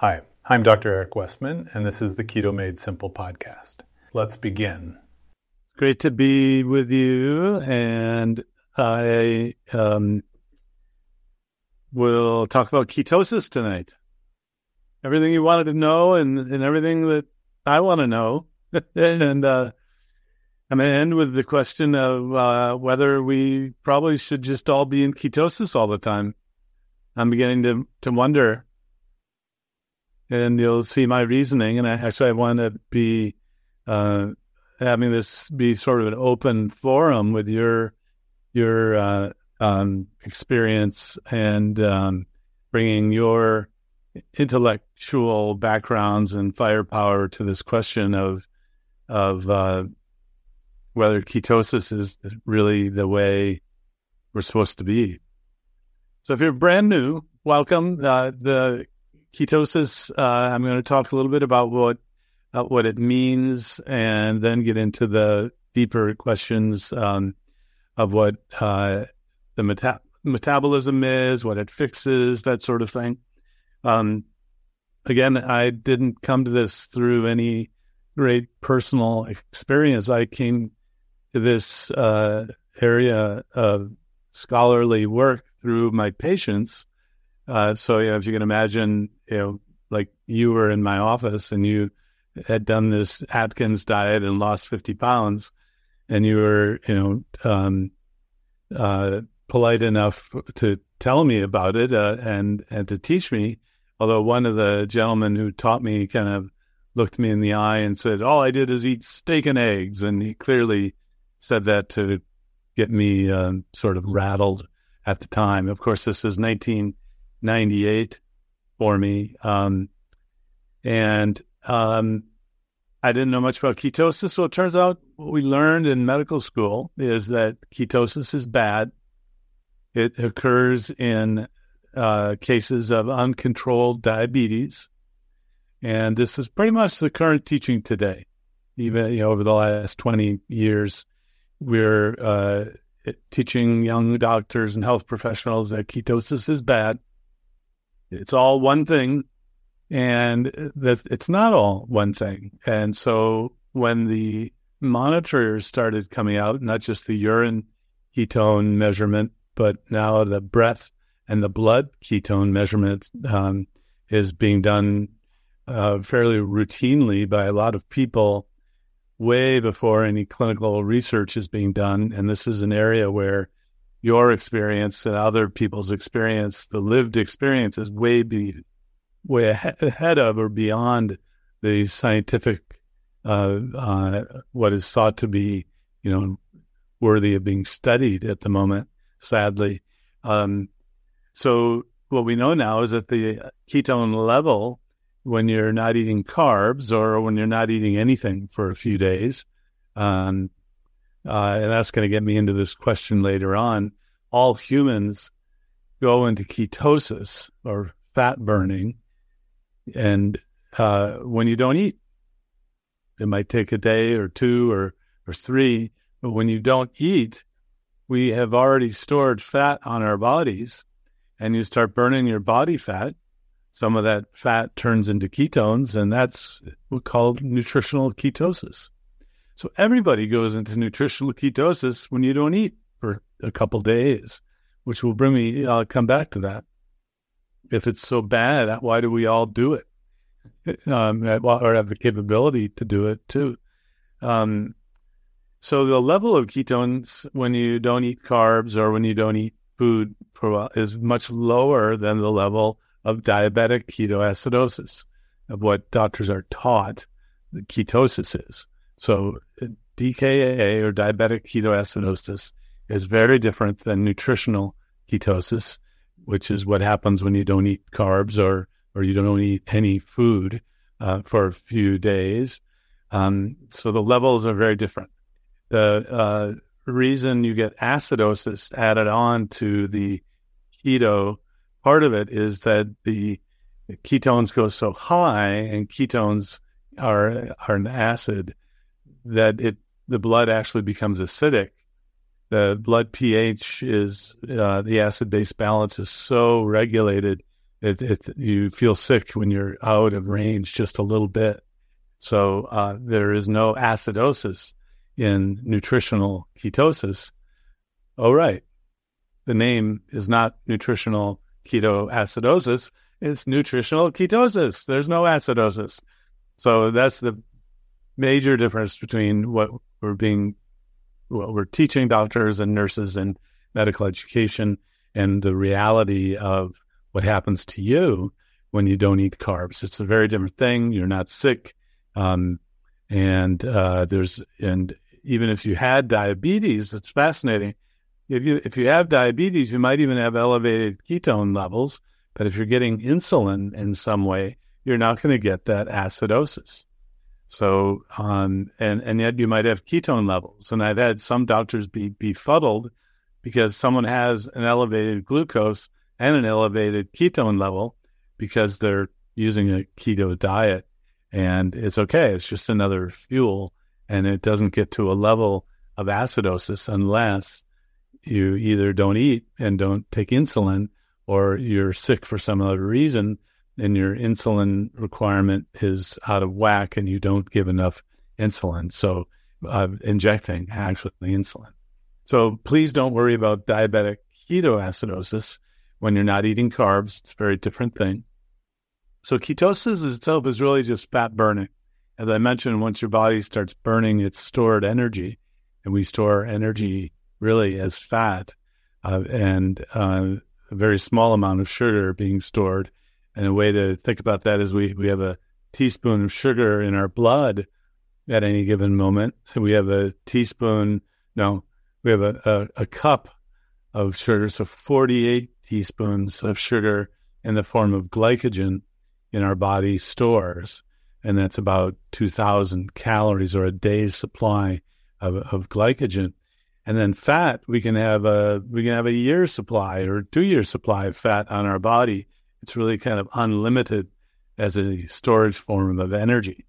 Hi, I'm Dr. Eric Westman, and this is the Keto Made Simple podcast. Let's begin. It's great to be with you, and I um, will talk about ketosis tonight. Everything you wanted to know, and, and everything that I want to know. and uh, I'm going to end with the question of uh, whether we probably should just all be in ketosis all the time. I'm beginning to to wonder and you'll see my reasoning. And I actually I want to be uh, having this be sort of an open forum with your your uh, um, experience and um, bringing your intellectual backgrounds and firepower to this question of of uh, whether ketosis is really the way we're supposed to be. So if you're brand new, welcome. Uh, the ketosis. Uh, I'm going to talk a little bit about what uh, what it means, and then get into the deeper questions um, of what uh, the meta- metabolism is, what it fixes, that sort of thing. Um, again, I didn't come to this through any great personal experience. I came to this uh, area of scholarly work through my patients uh, so, you know, if you can imagine, you know, like you were in my office and you had done this Atkins diet and lost 50 pounds and you were, you know, um, uh, polite enough to tell me about it uh, and, and to teach me. Although one of the gentlemen who taught me kind of looked me in the eye and said, all I did is eat steak and eggs. And he clearly said that to get me uh, sort of rattled at the time. Of course, this is 19- 98 for me. Um, and um, I didn't know much about ketosis. So it turns out what we learned in medical school is that ketosis is bad. It occurs in uh, cases of uncontrolled diabetes. And this is pretty much the current teaching today. Even you know, over the last 20 years, we're uh, teaching young doctors and health professionals that ketosis is bad it's all one thing and that it's not all one thing. And so when the monitors started coming out, not just the urine ketone measurement, but now the breath and the blood ketone measurement um, is being done uh, fairly routinely by a lot of people way before any clinical research is being done. And this is an area where your experience and other people's experience, the lived experience is way be way ahead of or beyond the scientific uh, uh, what is thought to be you know worthy of being studied at the moment. Sadly, um, so what we know now is that the ketone level when you're not eating carbs or when you're not eating anything for a few days um, uh, and that's going to get me into this question later on. All humans go into ketosis or fat burning, and uh, when you don't eat, it might take a day or two or or three. But when you don't eat, we have already stored fat on our bodies, and you start burning your body fat. Some of that fat turns into ketones, and that's we call nutritional ketosis. So everybody goes into nutritional ketosis when you don't eat for a couple days, which will bring me, I'll come back to that. If it's so bad, why do we all do it? Um, or have the capability to do it too. Um, so the level of ketones when you don't eat carbs or when you don't eat food is much lower than the level of diabetic ketoacidosis of what doctors are taught that ketosis is. So DKA or diabetic ketoacidosis is very different than nutritional ketosis, which is what happens when you don't eat carbs or or you don't eat any food uh, for a few days. Um, so the levels are very different. The uh, reason you get acidosis added on to the keto part of it is that the ketones go so high, and ketones are are an acid that it the blood actually becomes acidic. The blood pH is uh, the acid base balance is so regulated It, it you feel sick when you're out of range just a little bit. So uh, there is no acidosis in nutritional ketosis. Oh, right. The name is not nutritional ketoacidosis. It's nutritional ketosis. There's no acidosis. So that's the major difference between what we're being, what we're teaching doctors and nurses and medical education and the reality of what happens to you when you don't eat carbs. It's a very different thing. You're not sick. Um, and uh, there's, and even if you had diabetes, it's fascinating. If you, if you have diabetes, you might even have elevated ketone levels. But if you're getting insulin in some way, you're not going to get that acidosis. So, um, and, and yet you might have ketone levels. And I've had some doctors be befuddled because someone has an elevated glucose and an elevated ketone level because they're using a keto diet and it's okay. It's just another fuel and it doesn't get to a level of acidosis unless you either don't eat and don't take insulin or you're sick for some other reason and your insulin requirement is out of whack and you don't give enough insulin. So, uh, injecting actually insulin. So, please don't worry about diabetic ketoacidosis when you're not eating carbs. It's a very different thing. So, ketosis itself is really just fat burning. As I mentioned, once your body starts burning its stored energy, and we store energy really as fat, uh, and uh, a very small amount of sugar being stored. And a way to think about that is we, we have a teaspoon of sugar in our blood at any given moment. We have a teaspoon, no, we have a, a, a cup of sugar. So 48 teaspoons of sugar in the form of glycogen in our body stores. And that's about 2,000 calories or a day's supply of, of glycogen. And then fat, we can have a we can have a year supply or two year supply of fat on our body. It's really kind of unlimited as a storage form of energy.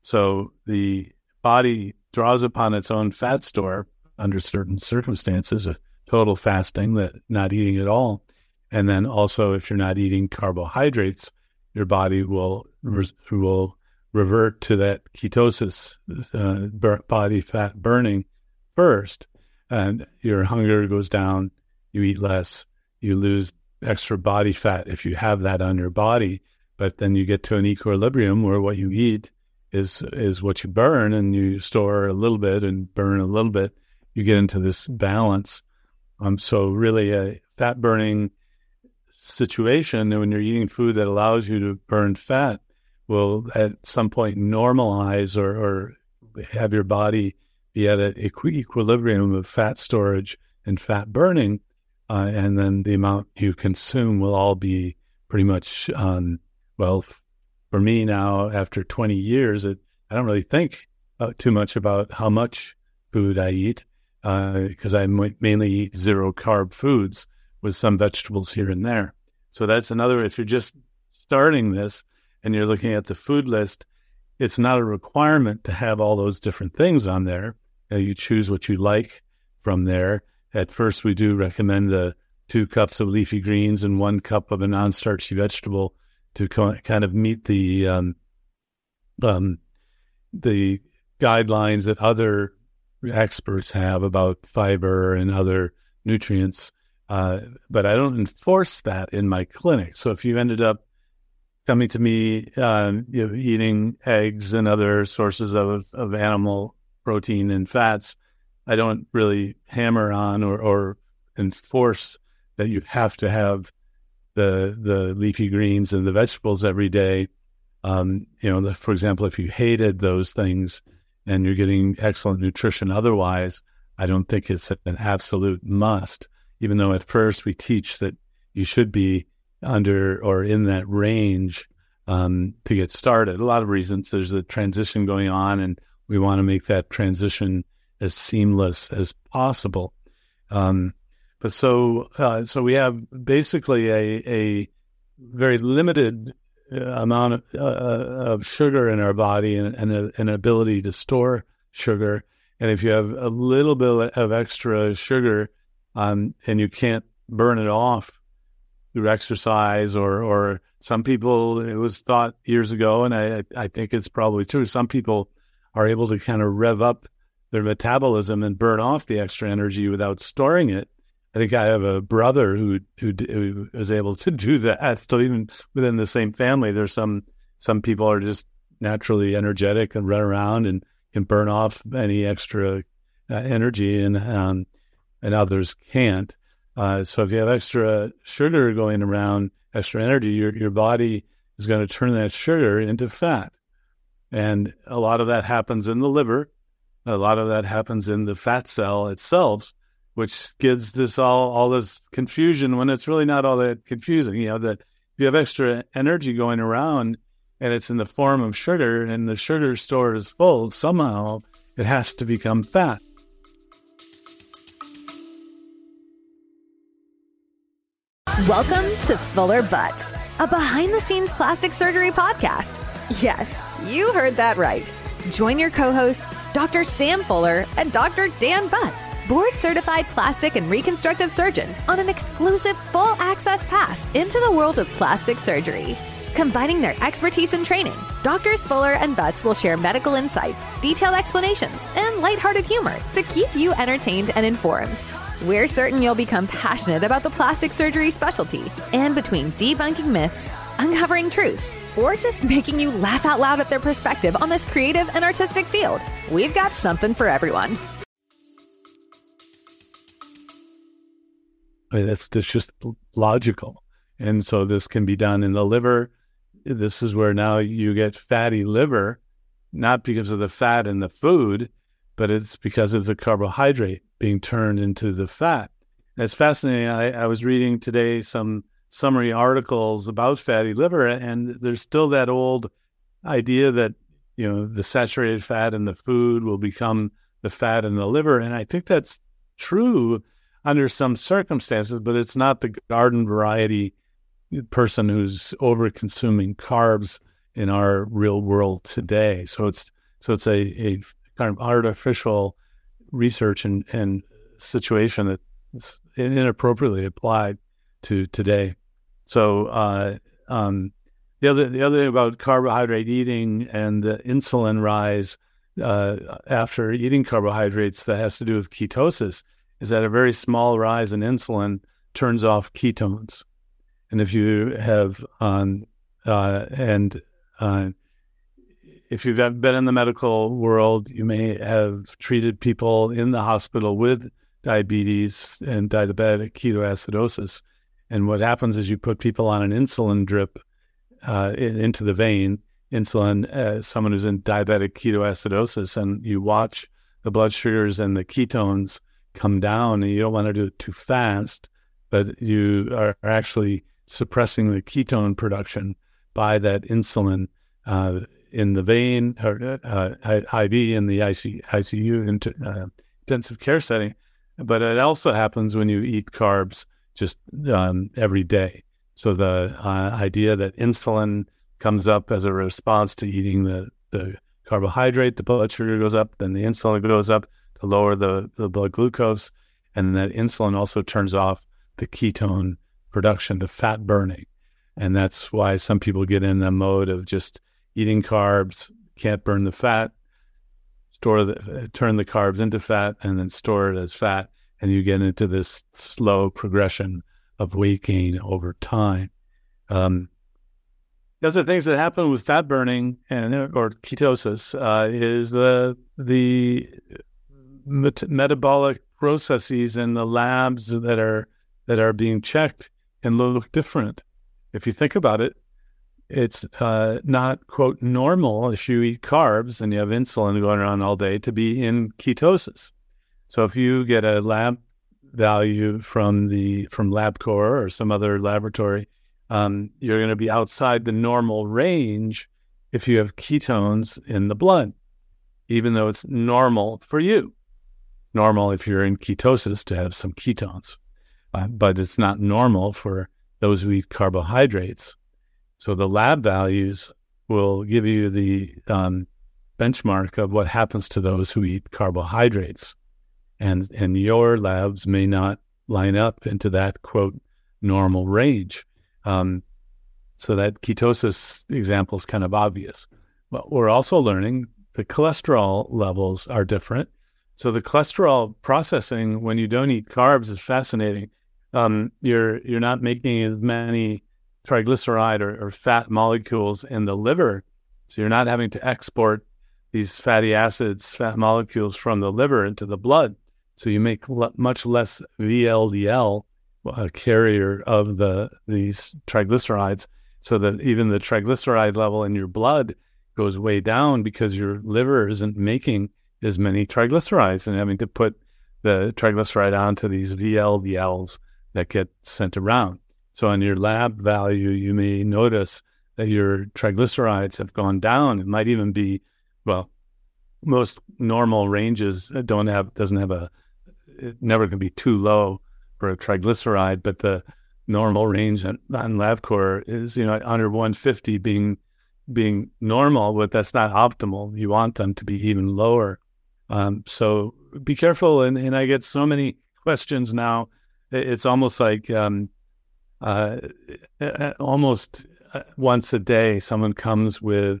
So the body draws upon its own fat store under certain circumstances, a total fasting, that not eating at all. And then also, if you're not eating carbohydrates, your body will will revert to that ketosis, uh, body fat burning first, and your hunger goes down, you eat less, you lose extra body fat if you have that on your body, but then you get to an equilibrium where what you eat is is what you burn and you store a little bit and burn a little bit. You get into this balance. Um, so really a fat burning situation when you're eating food that allows you to burn fat will at some point normalize or, or have your body be at an equi- equilibrium of fat storage and fat burning, uh, and then the amount you consume will all be pretty much on. well. For me now, after 20 years, it, I don't really think uh, too much about how much food I eat because uh, I mainly eat zero carb foods with some vegetables here and there. So that's another. If you're just starting this and you're looking at the food list, it's not a requirement to have all those different things on there. You, know, you choose what you like from there. At first, we do recommend the two cups of leafy greens and one cup of a non-starchy vegetable to kind of meet the um, um, the guidelines that other experts have about fiber and other nutrients. Uh, but I don't enforce that in my clinic. So if you ended up coming to me, uh, you know, eating eggs and other sources of, of animal protein and fats, I don't really hammer on or, or enforce that you have to have the the leafy greens and the vegetables every day. Um, you know, the, for example, if you hated those things and you're getting excellent nutrition otherwise, I don't think it's an absolute must. Even though at first we teach that you should be under or in that range um, to get started. A lot of reasons. There's a transition going on, and we want to make that transition as seamless as possible. Um, but so, uh, so we have basically a, a very limited uh, amount of, uh, of sugar in our body and, and a, an ability to store sugar. And if you have a little bit of extra sugar um, and you can't burn it off through exercise or or some people it was thought years ago and I I think it's probably true some people are able to kind of rev up their metabolism and burn off the extra energy without storing it. I think I have a brother who who, was able to do that. So even within the same family, there's some some people are just naturally energetic and run around and can burn off any extra uh, energy, and um, and others can't. Uh, so if you have extra sugar going around, extra energy, your your body is going to turn that sugar into fat, and a lot of that happens in the liver. A lot of that happens in the fat cell itself, which gives this all all this confusion when it's really not all that confusing. You know that you have extra energy going around and it's in the form of sugar, and the sugar store is full, somehow it has to become fat. Welcome to Fuller Butts, a behind the scenes plastic surgery podcast. Yes, you heard that right. Join your co hosts, Dr. Sam Fuller and Dr. Dan Butts, board certified plastic and reconstructive surgeons, on an exclusive full access pass into the world of plastic surgery. Combining their expertise and training, Doctors Fuller and Butts will share medical insights, detailed explanations, and lighthearted humor to keep you entertained and informed. We're certain you'll become passionate about the plastic surgery specialty, and between debunking myths, uncovering truths, or just making you laugh out loud at their perspective on this creative and artistic field, we've got something for everyone. I mean, that's, that's just logical. And so this can be done in the liver. This is where now you get fatty liver, not because of the fat in the food, but it's because of the carbohydrate being turned into the fat. It's fascinating. I, I was reading today some summary articles about fatty liver, and there's still that old idea that you know the saturated fat in the food will become the fat in the liver, and I think that's true under some circumstances, but it's not the garden variety person who's over consuming carbs in our real world today. So it's so it's a, a kind of artificial research and, and situation that's inappropriately applied to today. So uh, um, the other the other thing about carbohydrate eating and the insulin rise uh, after eating carbohydrates that has to do with ketosis is that a very small rise in insulin turns off ketones, and if you have um, uh, and uh, if you've been in the medical world, you may have treated people in the hospital with diabetes and diabetic ketoacidosis. And what happens is you put people on an insulin drip uh, in, into the vein, insulin, uh, someone who's in diabetic ketoacidosis, and you watch the blood sugars and the ketones come down. And you don't want to do it too fast, but you are actually suppressing the ketone production by that insulin. Uh, in the vein or uh, IV in the IC, ICU into, uh, intensive care setting, but it also happens when you eat carbs just um, every day. So the uh, idea that insulin comes up as a response to eating the, the carbohydrate, the blood sugar goes up, then the insulin goes up to lower the, the blood glucose, and that insulin also turns off the ketone production, the fat burning. And that's why some people get in the mode of just eating carbs, can't burn the fat, store the turn the carbs into fat, and then store it as fat, and you get into this slow progression of weight gain over time. Um, other things that happen with fat burning and or ketosis uh, is the the met- metabolic processes in the labs that are that are being checked can look different. If you think about it, it's uh, not quote normal if you eat carbs and you have insulin going around all day to be in ketosis. So if you get a lab value from the from LabCorp or some other laboratory, um, you're going to be outside the normal range if you have ketones in the blood, even though it's normal for you. It's normal if you're in ketosis to have some ketones, uh, but it's not normal for those who eat carbohydrates so the lab values will give you the um, benchmark of what happens to those who eat carbohydrates. And, and your labs may not line up into that quote normal range. Um, so that ketosis example is kind of obvious. But we're also learning the cholesterol levels are different. So the cholesterol processing when you don't eat carbs is fascinating. Um, you're you're not making as many triglyceride or, or, fat molecules in the liver, so you're not having to export these fatty acids, fat molecules from the liver into the blood. So you make much less VLDL, a uh, carrier of the these triglycerides, so that even the triglyceride level in your blood goes way down because your liver isn't making as many triglycerides and having to put the triglyceride onto these VLDLs that get sent around. So on your lab value, you may notice that your triglycerides have gone down. It might even be, well, most normal ranges don't have doesn't have a it never can be too low for a triglyceride, but the normal range on, on LabCorp is you know under 150 being being normal, but that's not optimal. You want them to be even lower. Um, so be careful. And, and I get so many questions now. It's almost like um, uh, almost uh, once a day, someone comes with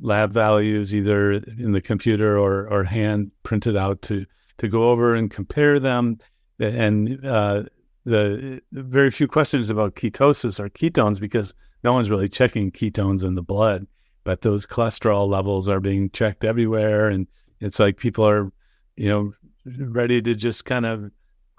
lab values either in the computer or, or hand printed out to to go over and compare them. And uh, the very few questions about ketosis or ketones because no one's really checking ketones in the blood, but those cholesterol levels are being checked everywhere. And it's like people are, you know, ready to just kind of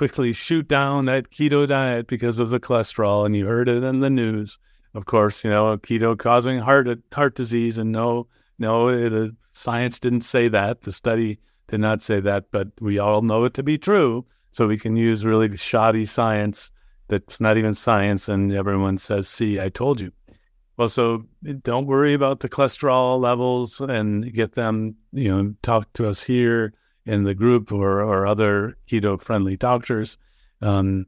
quickly shoot down that keto diet because of the cholesterol. And you heard it in the news, of course, you know, keto causing heart heart disease. And no, no, the uh, science didn't say that. The study did not say that, but we all know it to be true. So we can use really shoddy science that's not even science, and everyone says, "See, I told you." Well, so eh, don't worry about the cholesterol levels and get them, you know, talk to us here in the group or, or other keto friendly doctors. Um,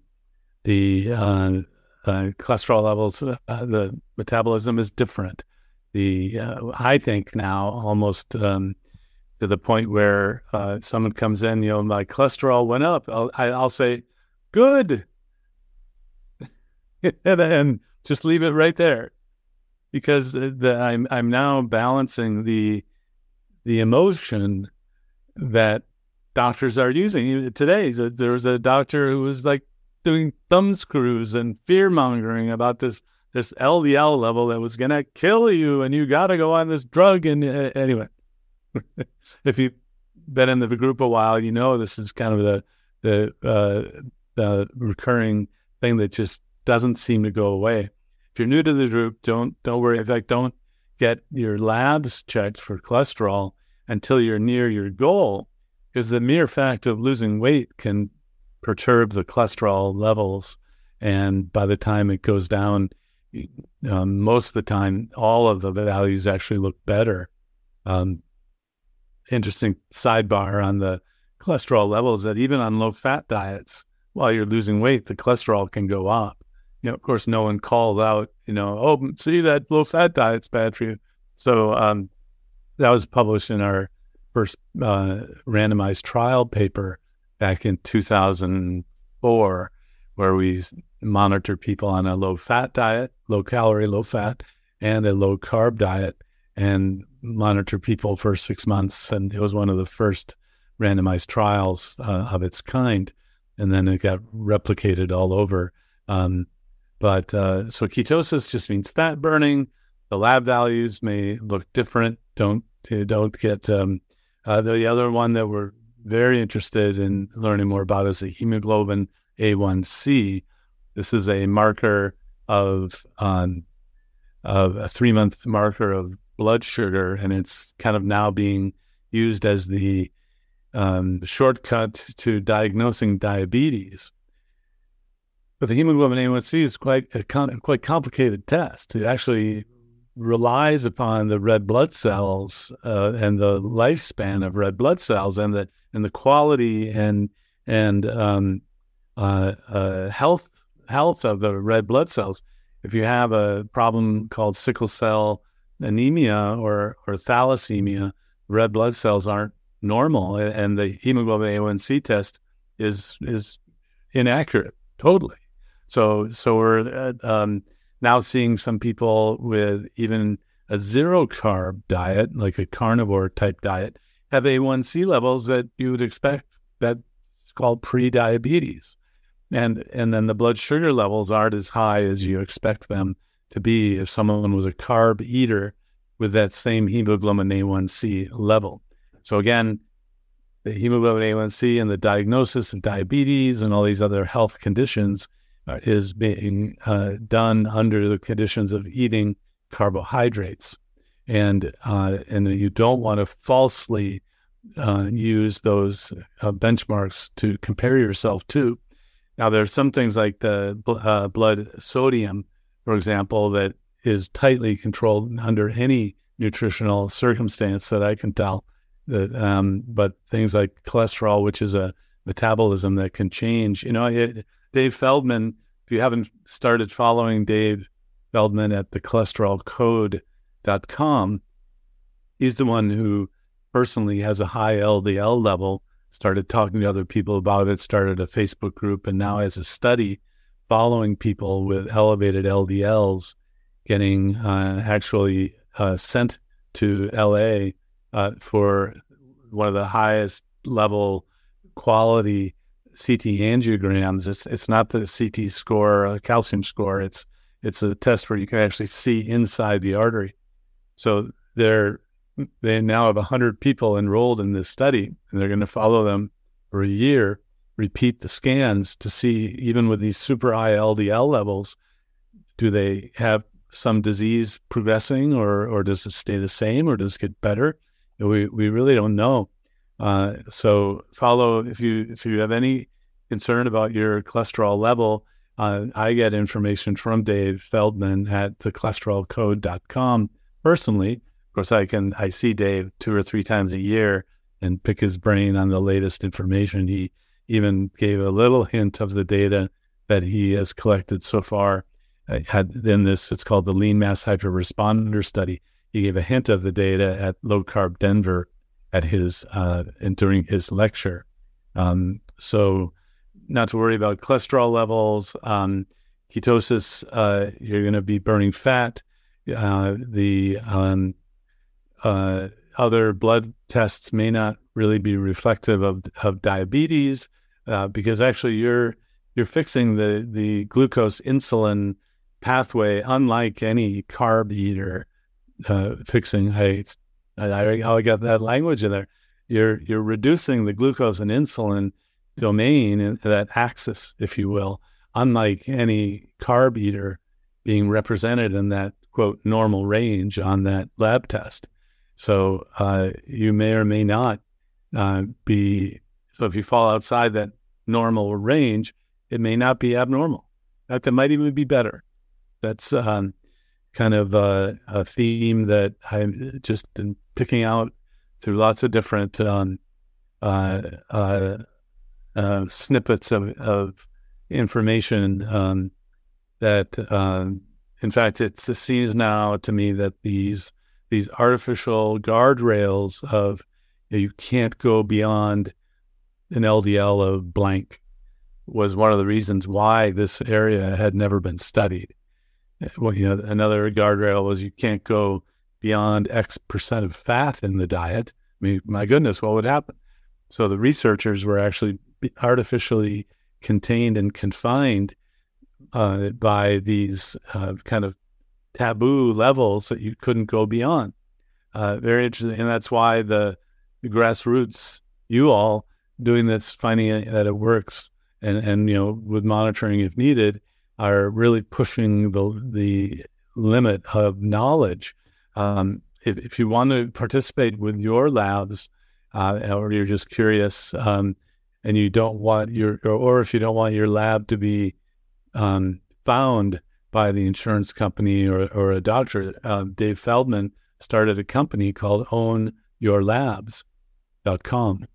the uh, uh, cholesterol levels, uh, the metabolism is different. The uh, I think now almost um, to the point where uh, someone comes in, you know, my cholesterol went up. I'll, I'll say, good, and, and just leave it right there because the, I'm I'm now balancing the the emotion that doctors are using today. There was a doctor who was like doing thumb screws and fear mongering about this this LDL level that was going to kill you, and you got to go on this drug. And uh, anyway, if you've been in the group a while, you know this is kind of the the uh, the recurring thing that just doesn't seem to go away. If you're new to the group, don't don't worry. In fact, don't get your labs checked for cholesterol until you're near your goal, because the mere fact of losing weight can perturb the cholesterol levels, and by the time it goes down, um, most of the time, all of the values actually look better. Um, interesting sidebar on the cholesterol levels that even on low fat diets, while you're losing weight, the cholesterol can go up you know, of course, no one called out, you know, oh, see that low fat diet's bad for you. So um, that was published in our first uh, randomized trial paper back in 2004, where we monitored people on a low fat diet, low calorie, low fat, and a low carb diet, and monitor people for six months. And it was one of the first randomized trials uh, of its kind. And then it got replicated all over. Um, but uh, so ketosis just means fat burning. The lab values may look different. Don't don't get um, uh, the other one that we're very interested in learning more about is the hemoglobin A1C. This is a marker of um, a three month marker of blood sugar, and it's kind of now being used as the um, shortcut to diagnosing diabetes. But the hemoglobin A1C is quite a quite complicated test. It actually relies upon the red blood cells uh, and the lifespan of red blood cells and the and the quality and and um, uh, uh, health health of the red blood cells. If you have a problem called sickle cell anemia or or thalassemia, red blood cells aren't normal, and the hemoglobin A1C test is is inaccurate totally. So, so we're um, now seeing some people with even a zero carb diet, like a carnivore type diet, have A1C levels that you would expect that's called pre-diabetes. And and then the blood sugar levels aren't as high as you expect them to be if someone was a carb eater with that same hemoglobin A1C level. So again, the hemoglobin A1C and the diagnosis of diabetes and all these other health conditions uh, is being uh, done under the conditions of eating carbohydrates, and uh, and you don't want to falsely uh, use those uh, benchmarks to compare yourself to. Now, there's some things like the uh, blood sodium, for example, that is tightly controlled under any nutritional circumstance that I can tell. That, um, but things like cholesterol, which is a metabolism that can change. You know, it, Dave Feldman. If you haven't started following Dave Feldman at the cholesterolcode.com, he's the one who personally has a high LDL level. Started talking to other people about it. Started a Facebook group, and now has a study following people with elevated LDLs getting uh, actually uh, sent to LA uh, for one of the highest level quality CT angiograms. It's it's not the CT score, a calcium score. It's it's a test where you can actually see inside the artery. So they're they now have hundred people enrolled in this study, and they're going to follow them for a year, repeat the scans to see even with these super high LDL levels, do they have some disease progressing, or or does it stay the same, or does it get better? We we really don't know. Uh, so follow if you if you have any concern about your cholesterol level. Uh, I get information from Dave Feldman at thecholesterolcode.com personally. Of course, I can I see Dave two or three times a year and pick his brain on the latest information. He even gave a little hint of the data that he has collected so far I had in this, it's called the lean mass Hyper Responder study. He gave a hint of the data at low carb Denver at his uh, and during his lecture. Um, so, not to worry about cholesterol levels. Um, ketosis, uh, you're going to be burning fat. Uh, the um, uh, other blood tests may not really be reflective of of diabetes uh, because actually you're you're fixing the the glucose insulin pathway, unlike any carb eater uh, fixing. Hey, I, I, I got that language in there. You're you're reducing the glucose and insulin domain in that axis, if you will, unlike any carb eater being represented in that quote normal range on that lab test. So uh, you may or may not uh, be. So if you fall outside that normal range, it may not be abnormal. In fact, it might even be better. That's um, kind of a, a, theme that I've just picking out through lots of different um, uh, uh, uh, snippets of, of information. Um, that, um, in fact, it seems now to me that these these artificial guardrails of you, know, you can't go beyond an LDL of blank was one of the reasons why this area had never been studied well, you know, another guardrail was you can't go beyond X percent of fat in the diet. I mean, my goodness, what would happen? So the researchers were actually artificially contained and confined uh, by these uh, kind of taboo levels that you couldn't go beyond. Uh, very interesting, and that's why the, the, grassroots, you all doing this, finding that it works, and and you know, with monitoring if needed, are really pushing the the limit of knowledge. Um, if, if, you want to participate with your labs, uh, or you're just curious, um, and you don't want your, or, if you don't want your lab to be um, found by the insurance company or, or a doctor, uh, Dave Feldman started a company called OwnYourLabs.com.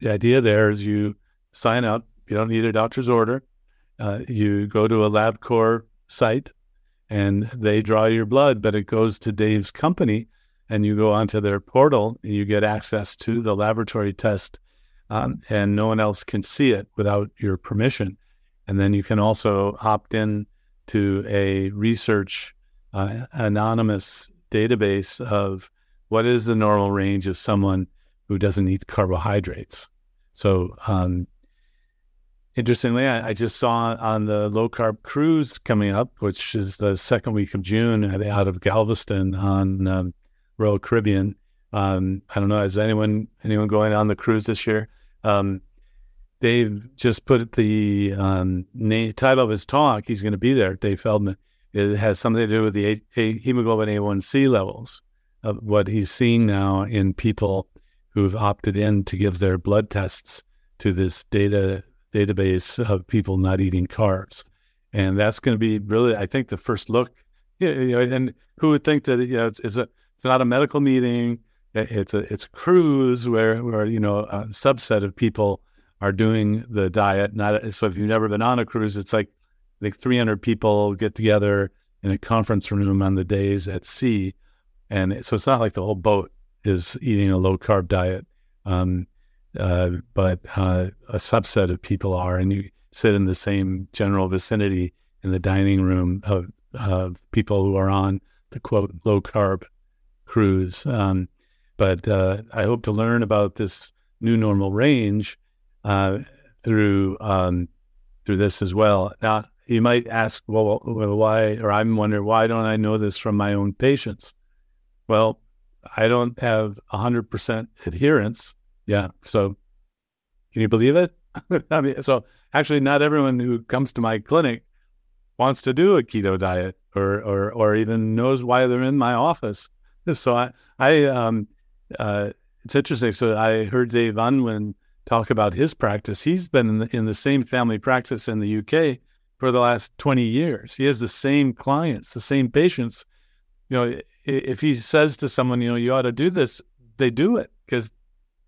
The idea there is you sign up, you don't need a doctor's order uh, you go to a LabCorp site and they draw your blood, but it goes to Dave's company and you go onto their portal and you get access to the laboratory test um, and no one else can see it without your permission. And then you can also opt in to a research uh, anonymous database of what is the normal range of someone who doesn't eat carbohydrates. So, um, interestingly, I, I, just saw on the low carb cruise coming up, which is the second week of June out of Galveston on um, Royal Caribbean. Um, I don't know, is anyone anyone going on the cruise this year? Um, Dave just put the um, name, title of his talk. He's going to be there. Dave Feldman. It has something to do with the a, a hemoglobin A1C levels of what he's seeing now in people who've opted in to give their blood tests to this data database of people not eating carbs, and that's going to be really, I think, the first look. You know, and who would think that you know it's, it's a it's not a medical meeting. It's a it's a cruise where where you know a subset of people are doing the diet. Not so if you've never been on a cruise, it's like like 300 people get together in a conference room on the days at sea, and so it's not like the whole boat is eating a low carb diet, um, uh, but uh, a subset of people are, and you sit in the same general vicinity in the dining room of, of people who are on the quote low carb cruise. Um, but uh, I hope to learn about this new normal range uh, through um, through this as well. Now, you might ask, well, why? Or I'm wondering why don't I know this from my own patients? Well, I don't have 100% adherence. Yeah. So, can you believe it? I mean, so actually, not everyone who comes to my clinic wants to do a keto diet or or or even knows why they're in my office. So I I um uh, it's interesting. So I heard Dave Unwin talk about his practice. He's been in the, in the same family practice in the UK for the last 20 years. He has the same clients, the same patients. You know, if he says to someone, you know, you ought to do this, they do it because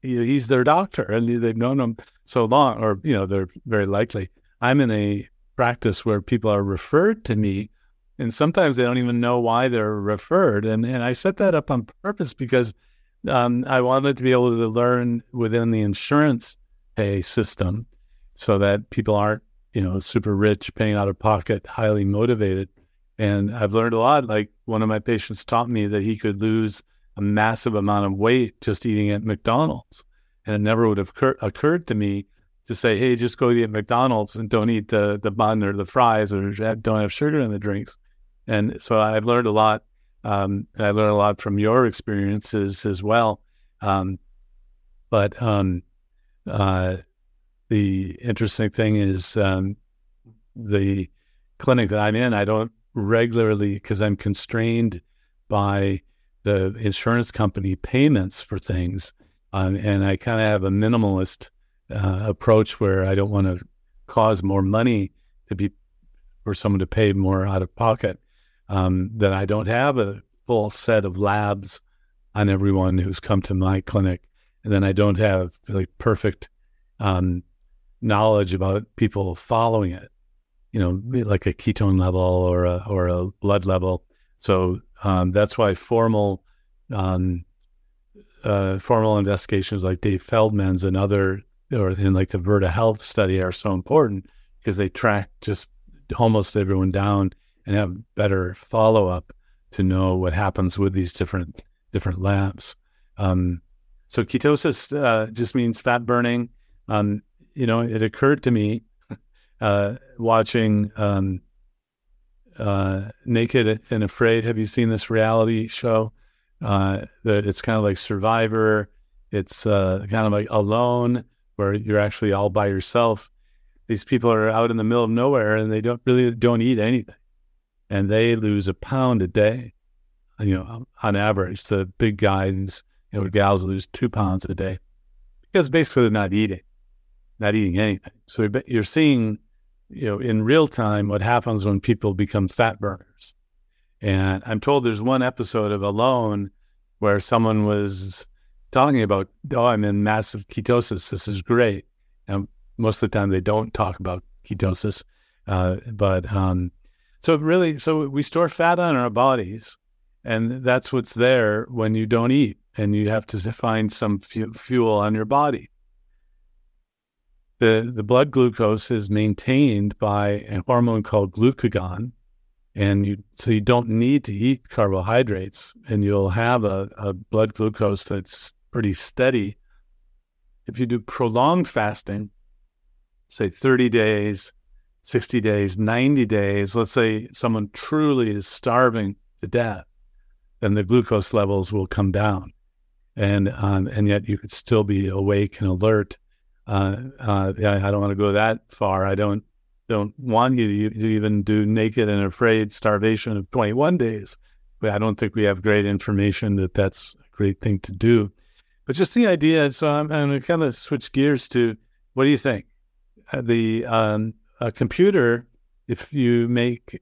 you know, he's their doctor and they've known him so long, or, you know, they're very likely. I'm in a practice where people are referred to me and sometimes they don't even know why they're referred. And, and I set that up on purpose because um, I wanted to be able to learn within the insurance pay system so that people aren't, you know, super rich, paying out of pocket, highly motivated. And I've learned a lot. Like one of my patients taught me that he could lose a massive amount of weight just eating at McDonald's. And it never would have cur- occurred to me to say, hey, just go eat at McDonald's and don't eat the, the bun or the fries or don't have sugar in the drinks. And so I've learned a lot um, I learned a lot from your experiences as well. Um, but um, uh, the interesting thing is um, the clinic that I'm in, I don't regularly, because I'm constrained by the insurance company payments for things. Um, and I kind of have a minimalist uh, approach where I don't want to cause more money to be for someone to pay more out of pocket um, that I don't have a full set of labs on everyone who's come to my clinic, and then I don't have like perfect um, knowledge about people following it. You know, like a ketone level or a or a blood level. So um, that's why formal um, uh, formal investigations like Dave Feldman's and other or in like the Virta Health study are so important because they track just almost everyone down and have better follow up to know what happens with these different different labs. Um, so ketosis uh, just means fat burning. Um, you know, it occurred to me uh, watching um, uh, Naked and Afraid. Have you seen this reality show? Uh, that it's kind of like Survivor. It's uh, kind of like Alone, where you're actually all by yourself. These people are out in the middle of nowhere and they don't really don't eat anything and they lose a pound a day. You know, on average, the big guys, you know, gals lose two pounds a day because basically they're not eating, not eating anything. So you're seeing, you know, in real time what happens when people become fat burners. And I'm told there's one episode of Alone where someone was talking about, oh, I'm in massive ketosis. This is great. And most of the time they don't talk about ketosis. Uh, but um, so really, so we store fat on our bodies, and that's what's there when you don't eat, and you have to find some fu- fuel on your body. The, the blood glucose is maintained by a hormone called glucagon. And you, so you don't need to eat carbohydrates and you'll have a, a blood glucose that's pretty steady. If you do prolonged fasting, say 30 days, 60 days, 90 days, let's say someone truly is starving to death, then the glucose levels will come down. And, um, and yet you could still be awake and alert uh, uh, I, don't want to go that far. I don't don't want you to, to, even do naked and afraid starvation of 21 days. But I don't think we have great information that that's a great thing to do. But just the idea. So I'm, I'm going to kind of switch gears to what do you think? Uh, the um, a computer, if you make,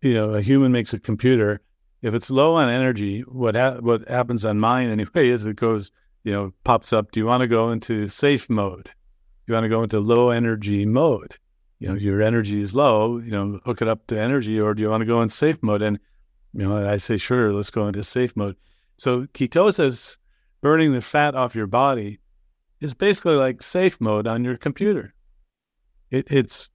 you know, a human makes a computer. If it's low on energy, what ha- what happens on mine anyway is it goes you know, pops up. Do you want to go into safe mode? You want to go into low energy mode? You know, your energy is low, you know, hook it up to energy, or do you want to go in safe mode? And, you know, I say, sure, let's go into safe mode. So ketosis, burning the fat off your body, is basically like safe mode on your computer. It, it's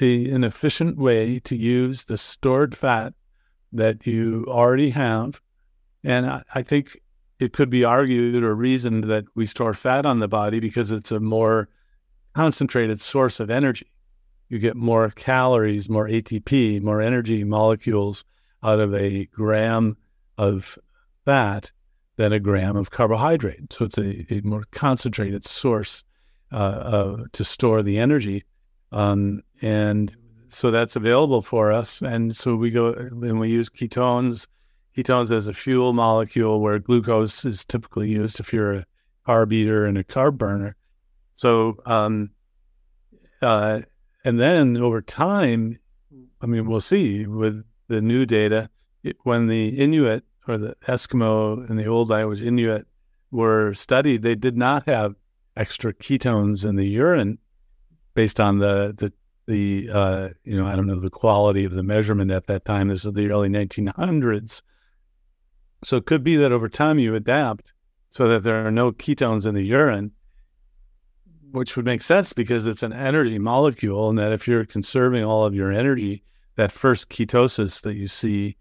a, an efficient way to use the stored fat that you already have. And I, I think it could be argued or reasoned that we store fat on the body because it's a more concentrated source of energy. You get more calories, more ATP, more energy molecules out of a gram of fat than a gram of carbohydrate. So it's a, a more concentrated source uh, uh, to store the energy. Um, and so that's available for us. And so we go and we use ketones ketones as a fuel molecule where glucose is typically used if you're a carb eater and a carb burner. So, um, uh, and then over time, I mean, we'll see with the new data it, when the Inuit or the Eskimo in the old language Inuit were studied, they did not have extra ketones in the urine based on the the the uh, you know I don't know the quality of the measurement at that time. This is the early 1900s, so it could be that over time you adapt so that there are no ketones in the urine, which would make sense because it's an energy molecule. And that if you're conserving all of your energy, that first ketosis that you see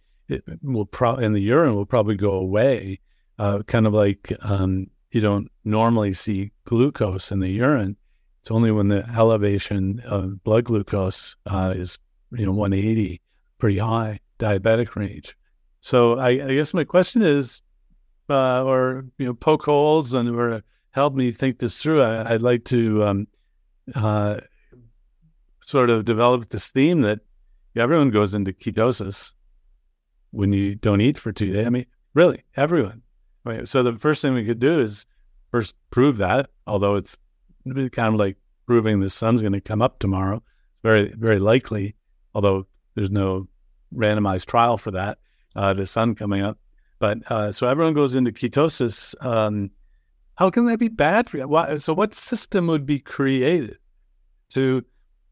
will pro- in the urine will probably go away. Uh, kind of like um, you don't normally see glucose in the urine. It's only when the elevation of blood glucose uh, is, you know, 180, pretty high, diabetic range. So I, I guess my question is, uh, or you know, poke holes and or help me think this through. I, would like to um, uh, sort of develop this theme that everyone goes into ketosis when you don't eat for two days. I mean, really, everyone. so the first thing we could do is first prove that, although it's kind of like proving the sun's going to come up tomorrow. It's very, very likely, although there's no randomized trial for that uh, the sun coming up. But uh, so everyone goes into ketosis. Um, how can that be bad for you? Why, so what system would be created to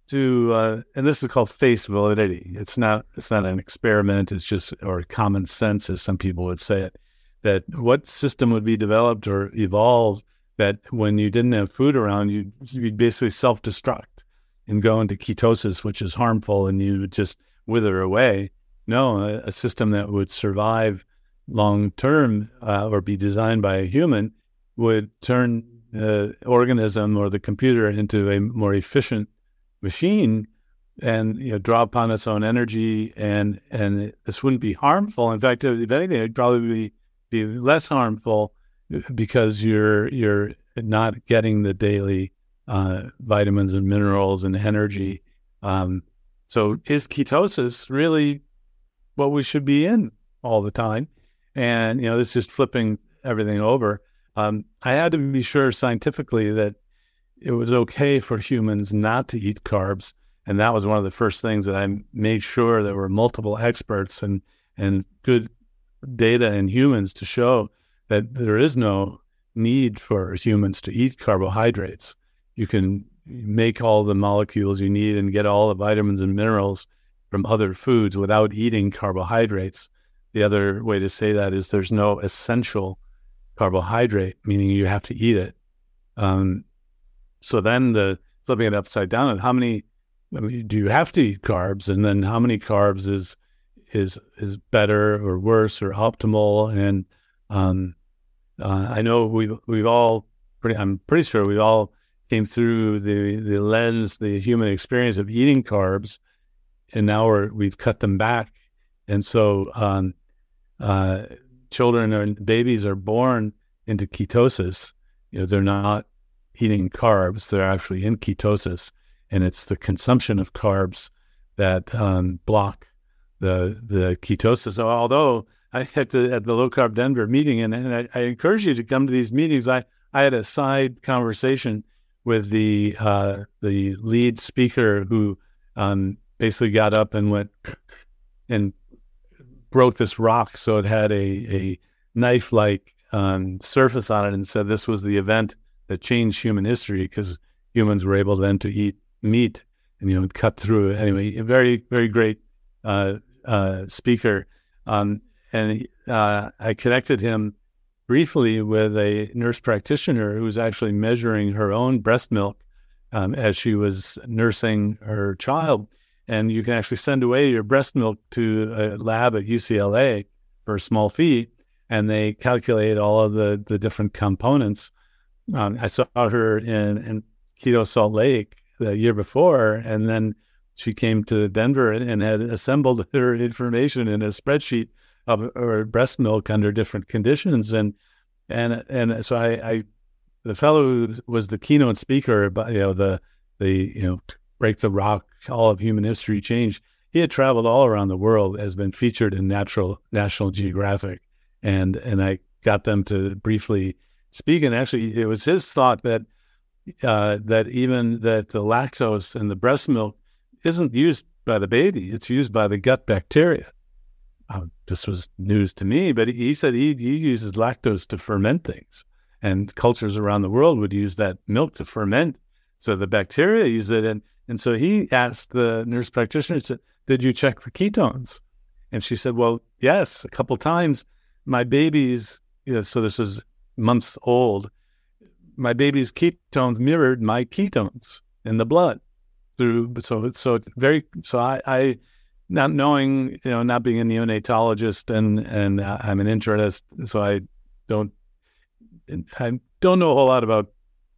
to uh, and this is called face validity. It's not it's not an experiment. It's just or common sense, as some people would say it. That what system would be developed or evolved that when you didn't have food around, you you'd basically self destruct and go into ketosis, which is harmful, and you would just wither away. No, a, a system that would survive long term uh, or be designed by a human would turn the organism or the computer into a more efficient machine and you know draw upon its own energy and and this wouldn't be harmful. In fact if anything it'd probably be, be less harmful because you're you're not getting the daily uh, vitamins and minerals and energy. Um, so is ketosis really what we should be in all the time. And, you know, this is just flipping everything over. Um, I had to be sure scientifically that it was okay for humans not to eat carbs. And that was one of the first things that I made sure there were multiple experts and, and good data in humans to show that there is no need for humans to eat carbohydrates. You can make all the molecules you need and get all the vitamins and minerals from other foods without eating carbohydrates. The other way to say that is there's no essential carbohydrate, meaning you have to eat it. Um, so then the flipping it upside down. How many I mean, do you have to eat carbs, and then how many carbs is is is better or worse or optimal? And um, uh, I know we've we've all pretty. I'm pretty sure we all came through the the lens, the human experience of eating carbs, and now we're we've cut them back, and so um, uh, children and babies are born into ketosis. You know, they're not eating carbs; they're actually in ketosis and it's the consumption of carbs that um, block the the ketosis. Although I had the at the low carb Denver meeting, and, and I, I, encourage you to come to these meetings. I I had a side conversation with the uh, the lead speaker who um, basically got up and went and broke this rock so it had a a knife like um, surface on it and said this was the event that changed human history because humans were able then to eat meat and you know cut through anyway. A very very great uh, uh, speaker, um, and uh, I connected him briefly with a nurse practitioner who was actually measuring her own breast milk um, as she was nursing her child. And you can actually send away your breast milk to a lab at UCLA for a small fee, and they calculate all of the the different components. Um, I saw her in, in Keto Salt Lake the year before, and then she came to Denver and, and had assembled her information in a spreadsheet of her breast milk under different conditions, and and and so I, I the fellow who was the keynote speaker, about you know the the you know break the rock, all of human history changed. He had traveled all around the world, has been featured in Natural National Geographic, and and I got them to briefly speak. And actually, it was his thought that uh, that even that the lactose in the breast milk isn't used by the baby; it's used by the gut bacteria. Uh, this was news to me, but he said he, he uses lactose to ferment things, and cultures around the world would use that milk to ferment. So the bacteria use it, and and so he asked the nurse practitioner, "Did you check the ketones?" And she said, "Well, yes, a couple times. My baby's, you know, so this was months old my baby's ketones mirrored my ketones in the blood through so so very so I, I not knowing you know not being a neonatologist and and I'm an internist so I don't I don't know a whole lot about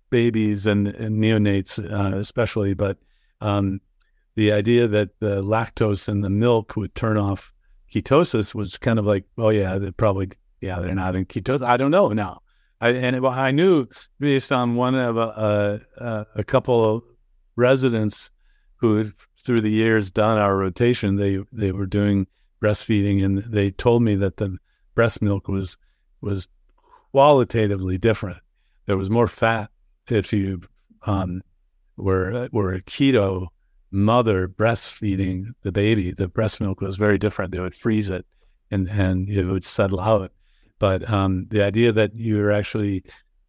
babies and, and neonates uh, especially but um, the idea that the lactose in the milk would turn off ketosis was kind of like oh yeah they probably yeah they're not in ketosis I don't know now I, and it, I knew based on one of a, a, a couple of residents who through the years done our rotation, they they were doing breastfeeding, and they told me that the breast milk was was qualitatively different. There was more fat if you um, were were a keto mother breastfeeding the baby. The breast milk was very different. They would freeze it, and and it would settle out. But um, the idea that you're actually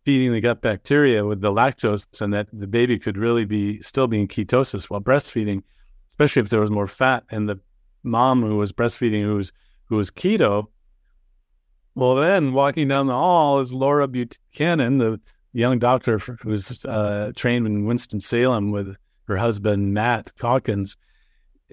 feeding the gut bacteria with the lactose and that the baby could really be still be in ketosis while breastfeeding, especially if there was more fat and the mom who was breastfeeding who was who was keto. Well, then walking down the hall is Laura Buchanan, the young doctor who's uh, trained in Winston Salem with her husband Matt Calkins.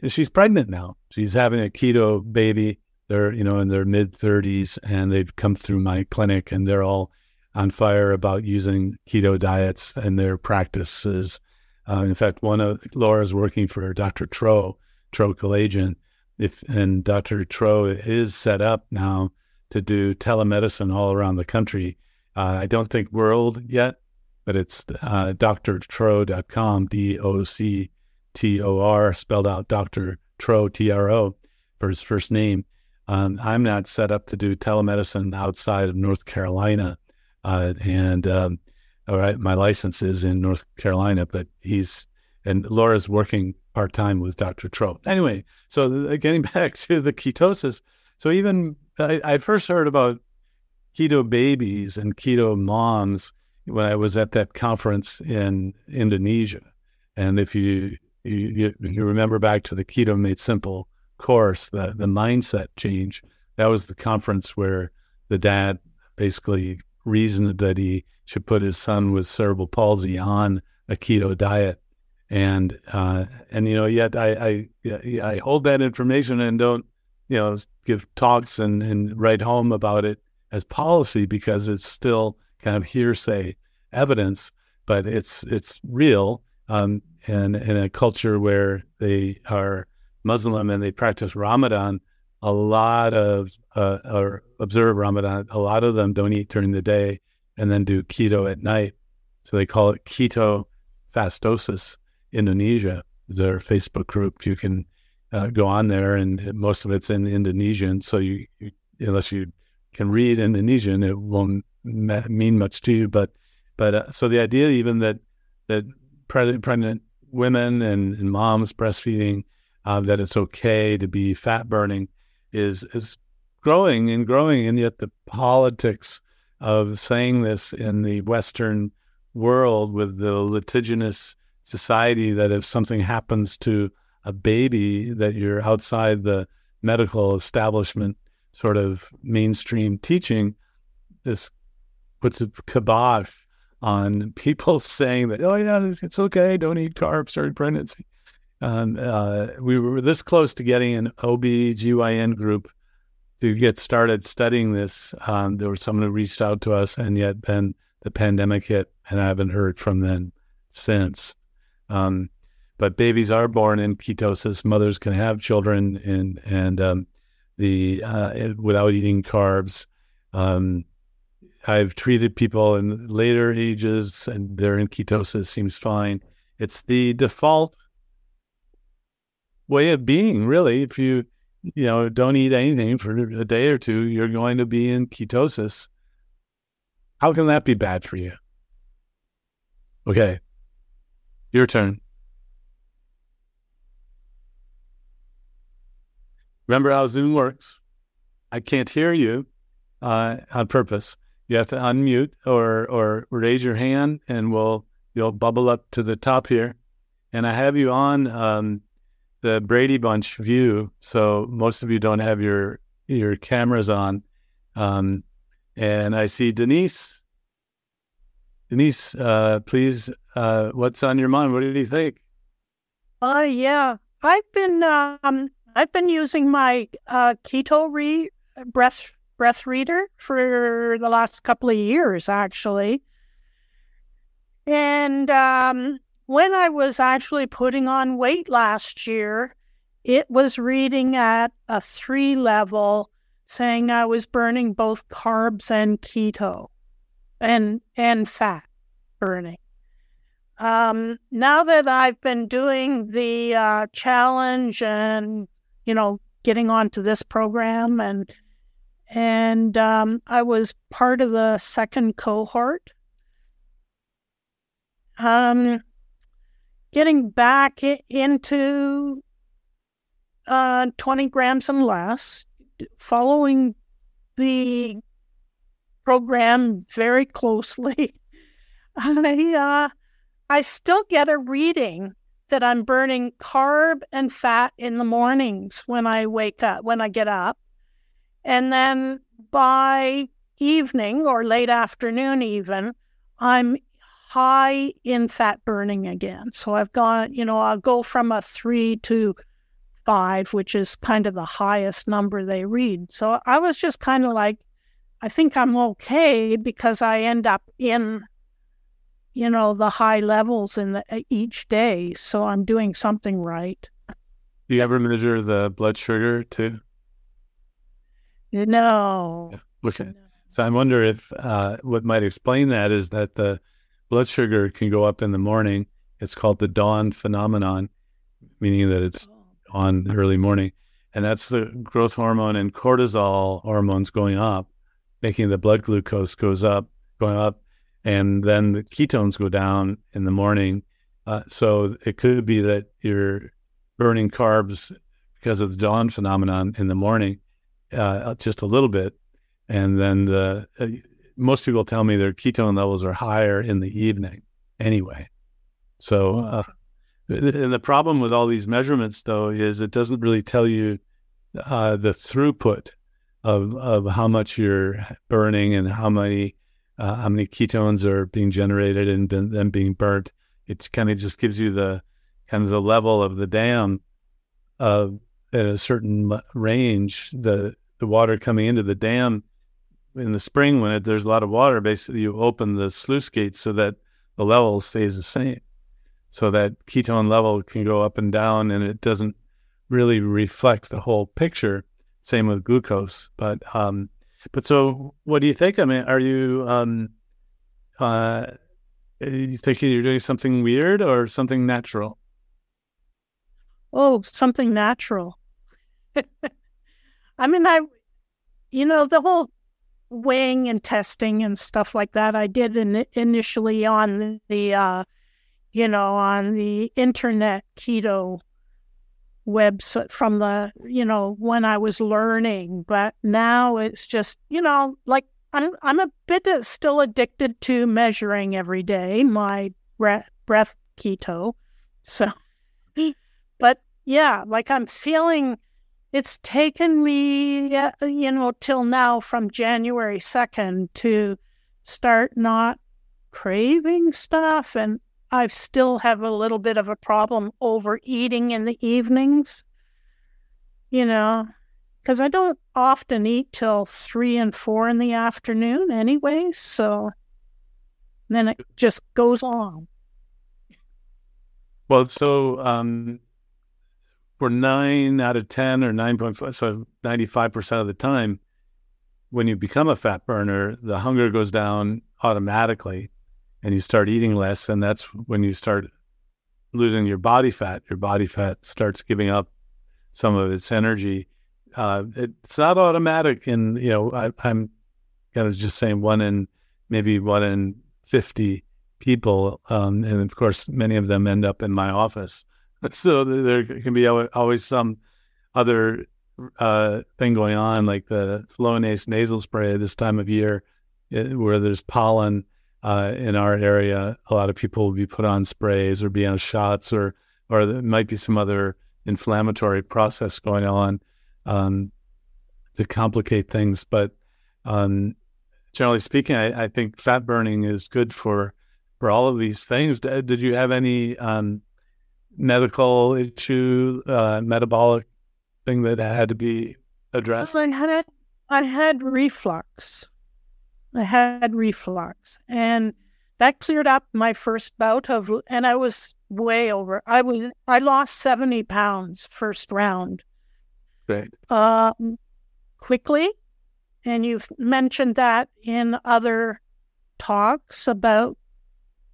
She's pregnant now. She's having a keto baby they're you know in their mid 30s and they've come through my clinic and they're all on fire about using keto diets and their practices. Uh, in fact, one of Laura's working for Dr. Tro, Tro Kalayjian, if and Dr. Tro is set up now to do telemedicine all around the country. Uh, I don't think world yet, but it's uh, drtro.com, D O C T O R, spelled out Dr. Tro, T R O, for his first name. Um, I'm not set up to do telemedicine outside of North Carolina, uh, and um, all right, my license is in North Carolina, but he's and Laura's working part time with Dr. Tro. Anyway, so uh, getting back to the ketosis, so even I, I first heard about keto babies and keto moms when I was at that conference in Indonesia, and if you you, you remember back to the Keto Made Simple course, the the mindset change. That was the conference where the dad basically reasoned that he should put his son with cerebral palsy on a keto diet and uh, and you know yet I, I I hold that information and don't you know give talks and and write home about it as policy because it's still kind of hearsay evidence, but it's it's real. Um, and in a culture where they are Muslim and they practice Ramadan, a lot of uh, or observe Ramadan. A lot of them don't eat during the day and then do keto at night. So they call it keto fastosis Indonesia. is Their Facebook group. You can uh, go on there, and most of it's in Indonesian. So you, you unless you can read Indonesian, it won't mean much to you. But but uh, so the idea even that that pregnant, pregnant women and, and moms breastfeeding uh, that it's okay to be fat burning is is growing and growing, and yet the politics of saying this in the Western world with the litigious society that if something happens to a baby that you're outside the medical establishment sort of mainstream teaching this puts a kibosh on people saying that oh yeah it's okay don't eat carbs during pregnancy um, uh, we were this close to getting an OB/GYN group to get started studying this. Um, there was someone who reached out to us, and yet then the pandemic hit, and I haven't heard from them since. Um, but babies are born in ketosis. Mothers can have children in and um, the uh, without eating carbs. Um, I've treated people in later ages, and they're in ketosis. Seems fine. It's the default way of being, really. If you you know don't eat anything for a day or two, you're going to be in ketosis. How can that be bad for you? Okay, your turn. Remember how Zoom works. I can't hear you uh, on purpose. You have to unmute or or raise your hand, and we'll you'll bubble up to the top here. And I have you on um, the Brady Bunch view, so most of you don't have your your cameras on. Um, and I see Denise. Denise, uh, please, uh, what's on your mind? What do you think? Uh, yeah, I've been um, I've been using my uh, keto re- breath breath reader for the last couple of years, actually. And um, when I was actually putting on weight last year, it was reading at a three level, saying I was burning both carbs and keto, and and fat burning. Um, now that I've been doing the uh, challenge and you know, getting onto this program and and um, I was part of the second cohort. Um, getting back into uh, 20 grams and less, following the program very closely. I, uh, I still get a reading that I'm burning carb and fat in the mornings when I wake up, when I get up. And then by evening or late afternoon, even, I'm high in fat burning again. So I've gone, you know, I'll go from a three to five, which is kind of the highest number they read. So I was just kind of like, I think I'm okay because I end up in you know, the high levels in the, uh, each day. So I'm doing something right. Do you ever measure the blood sugar too? No. Yeah. Okay. No. So I wonder if uh, what might explain that is that the blood sugar can go up in the morning. It's called the dawn phenomenon, meaning that it's oh. on early morning. And that's the growth hormone and cortisol hormones going up, making the blood glucose goes up, going up and then the ketones go down in the morning. Uh, so it could be that you're burning carbs because of the dawn phenomenon in the morning, uh, just a little bit, and then the uh, most people tell me their ketone levels are higher in the evening anyway. So, uh, and the problem with all these measurements though is it doesn't really tell you uh, the throughput of of how much you're burning and how many uh, how many ketones are being generated and then being burnt. It kind of just gives you the kind of the level of the dam uh, at a certain range, the the water coming into the dam in the spring when it, there's a lot of water, basically you open the sluice gates so that the level stays the same, so that ketone level can go up and down, and it doesn't really reflect the whole picture. Same with glucose, but um, but so what do you think? I mean, are you um, uh, you thinking you're doing something weird or something natural? Oh, something natural. I mean, I, you know, the whole weighing and testing and stuff like that I did in, initially on the, uh, you know, on the internet keto website from the, you know, when I was learning. But now it's just, you know, like I'm, I'm a bit uh, still addicted to measuring every day my breath, breath keto. So, but yeah, like I'm feeling it's taken me, uh, you know, till now from January 2nd to start not craving stuff. And I still have a little bit of a problem overeating in the evenings, you know, because I don't often eat till three and four in the afternoon anyway. So then it just goes on. Well, so um, for nine out of 10 or 9.5, so 95% of the time, when you become a fat burner, the hunger goes down automatically and you start eating less. And that's when you start losing your body fat. Your body fat starts giving up some of its energy. Uh, it's not automatic. And, you know, I, I'm kind of just saying one in maybe one in 50 people. Um, and of course, many of them end up in my office. so there can be always some other uh, thing going on, like the Flonase nasal spray this time of year, eh, where there's pollen uh, in our area. A lot of people will be put on sprays or be on shots, or or there might be some other inflammatory process going on um, to complicate things. But um, generally speaking, I, I, think fat burning is good for for all of these things. Did you have any um, medical issue, uh, metabolic thing that had to be addressed? I had I had reflux. I had reflux, and that cleared up my first bout of, and I was way over. I was I lost seventy pounds first round. Great. Uh, quickly, and you've mentioned that in other talks about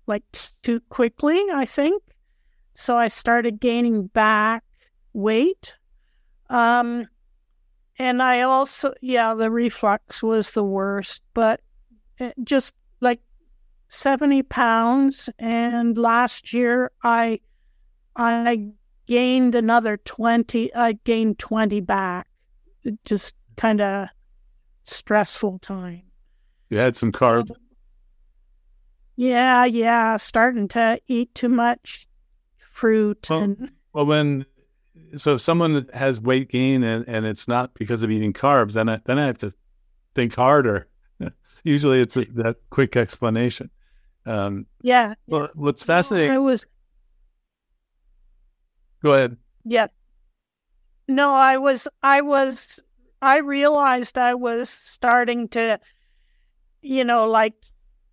like too quickly. I think so I started gaining back weight. Um, and I also, yeah, the reflux was the worst, but just like 70 pounds. And last year I, I gained another 20, I gained 20 back. It just kind of stressful time. You had some carbs. So, yeah, yeah, starting to eat too much fruit well, and well when so if someone has weight gain and, and it's not because of eating carbs then I, then I have to think harder usually it's a, that quick explanation um, yeah well what's fascinating I was go ahead yeah no I was I was I realized I was starting to you know like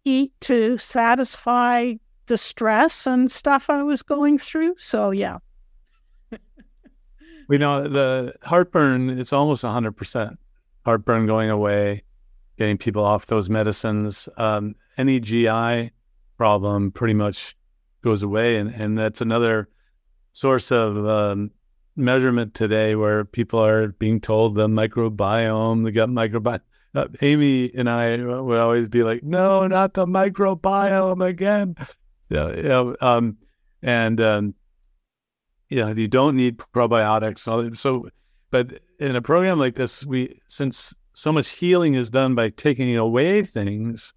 eat to satisfy the stress and stuff I was going through. So yeah. we know the heartburn, it's almost 100%. Heartburn going away, getting people off those medicines. Um, any GI problem pretty much goes away. And, and that's another source of um, measurement today where people are being told the microbiome, the gut microbiome. Uh, Amy and I would always be like, no, not the microbiome again yeah, you know, um, and um, you know, you don't need probiotics. So, but in a program like this, we since so much healing is done by taking away things,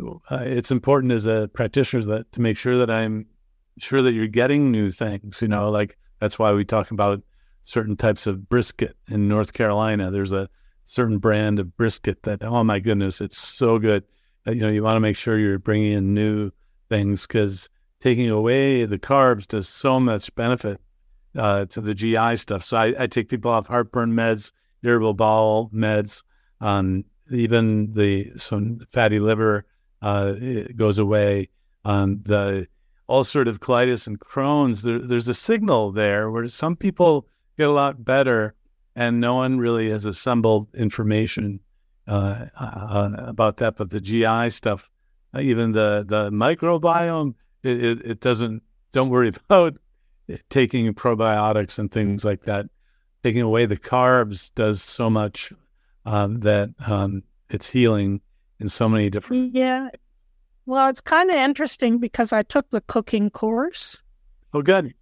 uh, it's important as a practitioner that to make sure that I'm sure that you're getting new things. You know, like that's why we talk about certain types of brisket in North Carolina. There's a certain brand of brisket that, oh my goodness, it's so good. Uh, you know, you want to make sure you're bringing in new things because taking away the carbs does so much benefit uh, to the GI stuff. So I, I, take people off heartburn meds, irritable bowel meds, um, even the some fatty liver uh, goes away. Um, the ulcerative colitis and Crohn's, there, there's a signal there where some people get a lot better, and no one really has assembled information uh, uh, about that. But the GI stuff, uh, even the the microbiome, it, it, it, doesn't. Don't worry about taking probiotics and things like that. Taking away the carbs does so much um, that um, it's healing in so many different. Yeah, well, it's kind of interesting because I took the cooking course. Oh, good.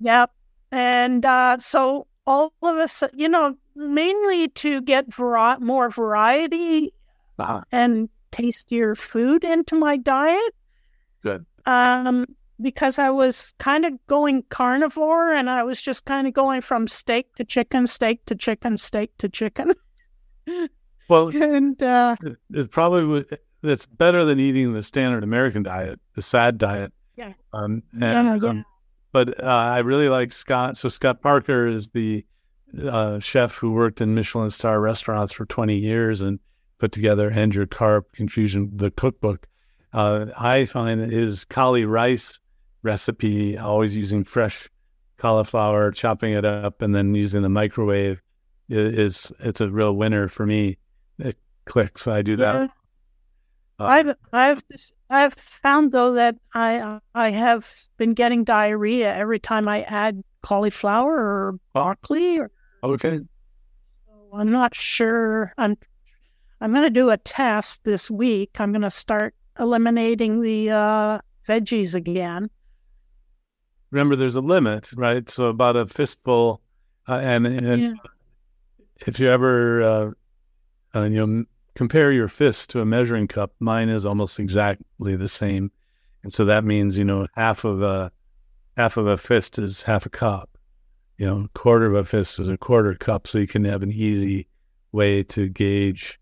Yep. And uh, so all of us, you know, mainly to get var- more variety uh-huh. and tastier food into my diet. Good. Um, because I was kind of going carnivore and I was just kind of going from steak to chicken, steak to chicken, steak to chicken. Well, and uh, it probably that's better than eating the standard American diet, the SAD diet. Yeah. Um, and, yeah, um, but uh, I really like Scott. So Scott Parker is the uh, chef who worked in Michelin star restaurants for 20 years and put together End Carb Confusion, the cookbook. Uh, I find his cauli rice recipe, always using fresh cauliflower, chopping it up, and then using the microwave, is, it's a real winner for me. It clicks. I do that. Yeah. Uh, I've I've I've found though that I I have been getting diarrhea every time I add cauliflower or broccoli. Or, okay. I'm not sure. I'm I'm going to do a test this week. I'm going to start eliminating the uh, veggies again. Remember, there's a limit, right? So about a fistful, uh, and, and yeah. if you ever, uh, uh you know, compare your fist to a measuring cup, mine is almost exactly the same. And so that means, you know, half of a half of a fist is half a cup. You know, a quarter of a fist is a quarter cup. So you can have an easy way to gauge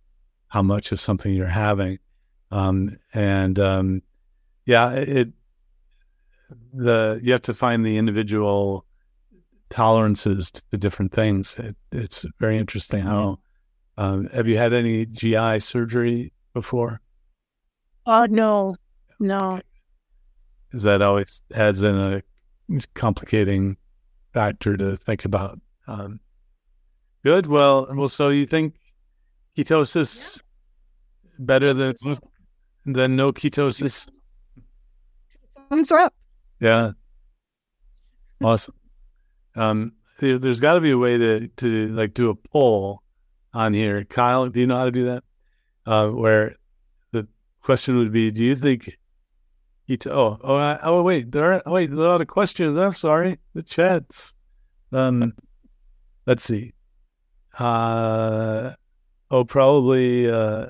how much of something you're having. Um, and um, yeah, it the you have to find the individual tolerances to different things. It, it's very interesting how um, have you had any GI surgery before? Uh, no, no. Is that always adds in a complicating factor to think about? Um, good. Well, well. So you think ketosis yeah. better than than no ketosis? Thumbs up. Yeah. Awesome. Um, there, has got to be a way to to like do a poll on here. Kyle, do you know how to do that? Uh, where the question would be, do you think oh, oh, I, oh, wait, there are wait, there are a lot of questions. I'm sorry, the chats. Um, let's see. Uh, oh, probably. Uh,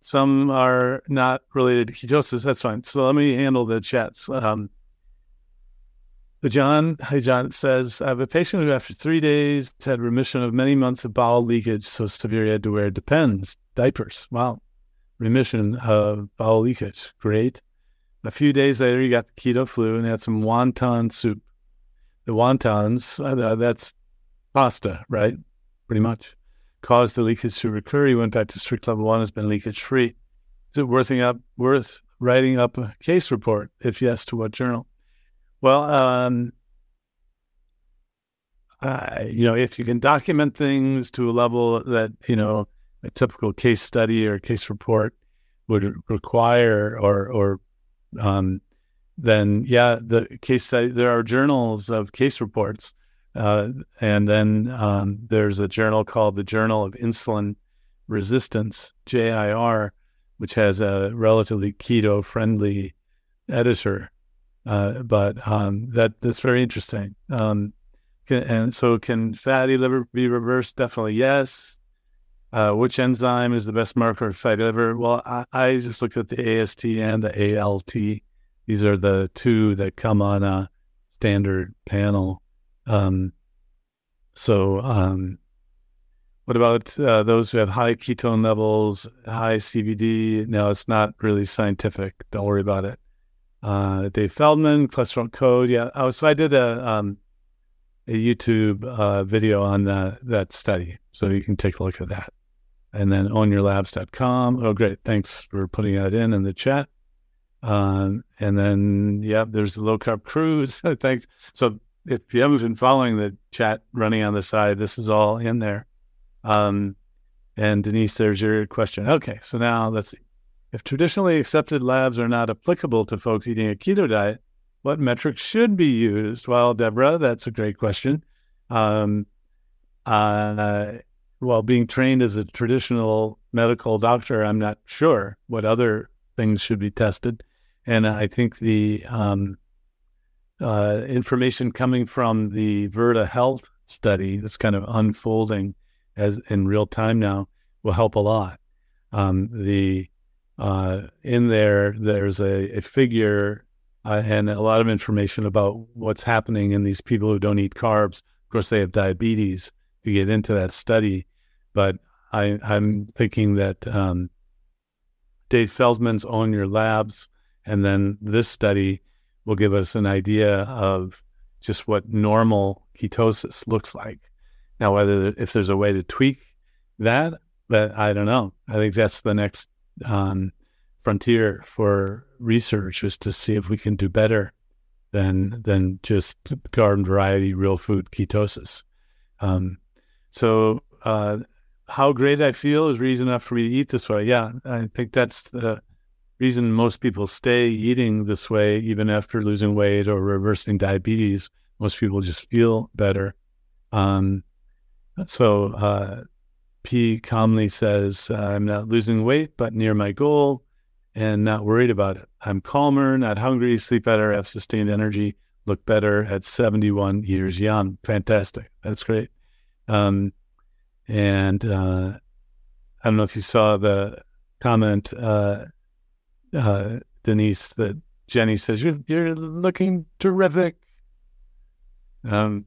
some are not related to ketosis. That's fine. So let me handle the chats. Um, so John, hi John, says, I have a patient who after three days had remission of many months of bowel leakage, so severe he had to wear depends, diapers. Wow. Remission of bowel leakage. Great. A few days later, he got the keto flu and had some wonton soup. The wontons, uh, that's pasta, right? Pretty much. Caused the leakage to recur. He went back to strict level one, has been leakage free. Is it worth, up, worth writing up a case report? If yes, to what journal? Well, um, uh, you know, if you can document things to a level that you know a typical case study or case report would require, or or um, then yeah, the case study. There are journals of case reports, uh, and then um, there's a journal called the Journal of Insulin Resistance (JIR), which has a relatively keto friendly editor uh, but um, that that's very interesting. Um, can, and so, can fatty liver be reversed? Definitely, yes. Uh, which enzyme is the best marker of fatty liver? Well, I, I, just looked at the AST and the ALT. These are the two that come on a standard panel. Um, so, um, what about uh, those who have high ketone levels, high CBD? No, it's not really scientific. Don't worry about it. Uh, Dave Feldman, cholesterol code. Yeah. Oh, so I did a um, a YouTube uh, video on the, that study, so you can take a look at that. And then ownyourlabs.com. Oh, great! Thanks for putting that in in the chat. Um, and then, yeah, there's the low carb cruise. Thanks. So if you haven't been following the chat running on the side, this is all in there. Um, and Denise, there's your question. Okay, so now let's see. If traditionally accepted labs are not applicable to folks eating a keto diet, what metrics should be used? Well, Deborah, that's a great question. Um, uh, well, being trained as a traditional medical doctor, I'm not sure what other things should be tested. And I think the um, uh, information coming from the Virta Health study that's kind of unfolding as in real time now will help a lot. Um, the uh, in there, there's a, a figure uh, and a lot of information about what's happening in these people who don't eat carbs. Of course, they have diabetes. To get into that study, but I, am thinking that um, Dave Feldman's Own Your Labs and then this study will give us an idea of just what normal ketosis looks like. Now, whether if there's a way to tweak that, that I don't know. I think that's the next um, frontier for research is to see if we can do better than than just garden variety real food ketosis. Um, so, uh, how great I feel is reason enough for me to eat this way. Yeah, I think that's the reason most people stay eating this way, even after losing weight or reversing diabetes, most people just feel better. Um, so uh, P calmly says, I'm not losing weight, but near my goal and not worried about it. I'm calmer, not hungry, sleep better, have sustained energy, look better at 71 years young. Fantastic. That's great. Um, and uh, I don't know if you saw the comment. Uh, uh, Denise, that Jenny says you're you're looking terrific. Um,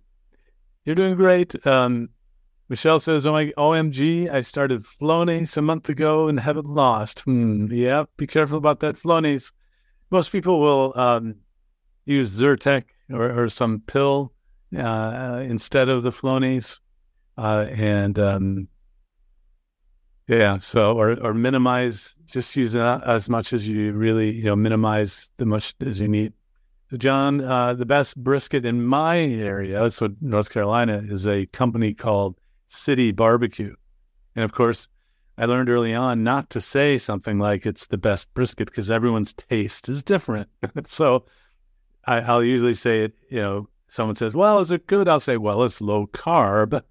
you're doing great. Um, Michelle says, "Oh my OMG! I started Flonase a month ago and haven't lost." Hmm, yeah, be careful about that Flonase. Most people will um, use Zyrtec or, or some pill uh, instead of the Flonase, uh, and um, yeah. So, or or minimize, just use it as much as you really, you know, minimize the much as you need. So, John, uh, the best brisket in my area, so North Carolina, is a company called City Barbecue, and of course, I learned early on not to say something like it's the best brisket because everyone's taste is different. so, I, will usually say it. You know, someone says, "Well, is it good?" I'll say, "Well, it's low carb."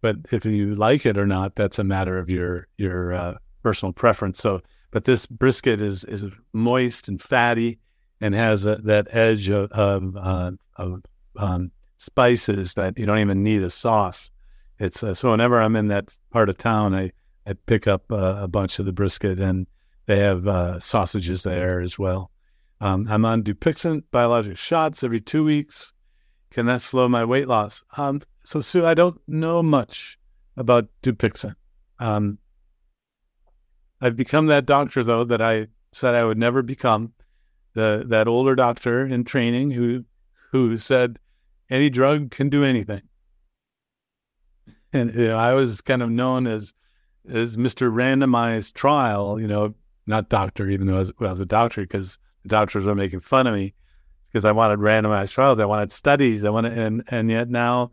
but if you like it or not, that's a matter of your your uh, personal preference. So, but this brisket is is moist and fatty, and has a, that edge of of, uh, of um, spices that you don't even need a sauce. It's uh, so whenever I'm in that part of town, I I pick up uh, a bunch of the brisket, and they have uh, sausages there as well. Um, I'm on Dupixent biologic shots every two weeks. Can that slow my weight loss? Um, so, Sue, I don't know much about Dupixent. Um, I've become that doctor, though, that I said I would never become. The that older doctor in training who who said any drug can do anything. And you know, I was kind of known as as Mr. Randomized Trial, you know, not doctor, even though I was, I was a doctor, because the doctors were making fun of me because I wanted randomized trials, I wanted studies, I wanted, and and yet now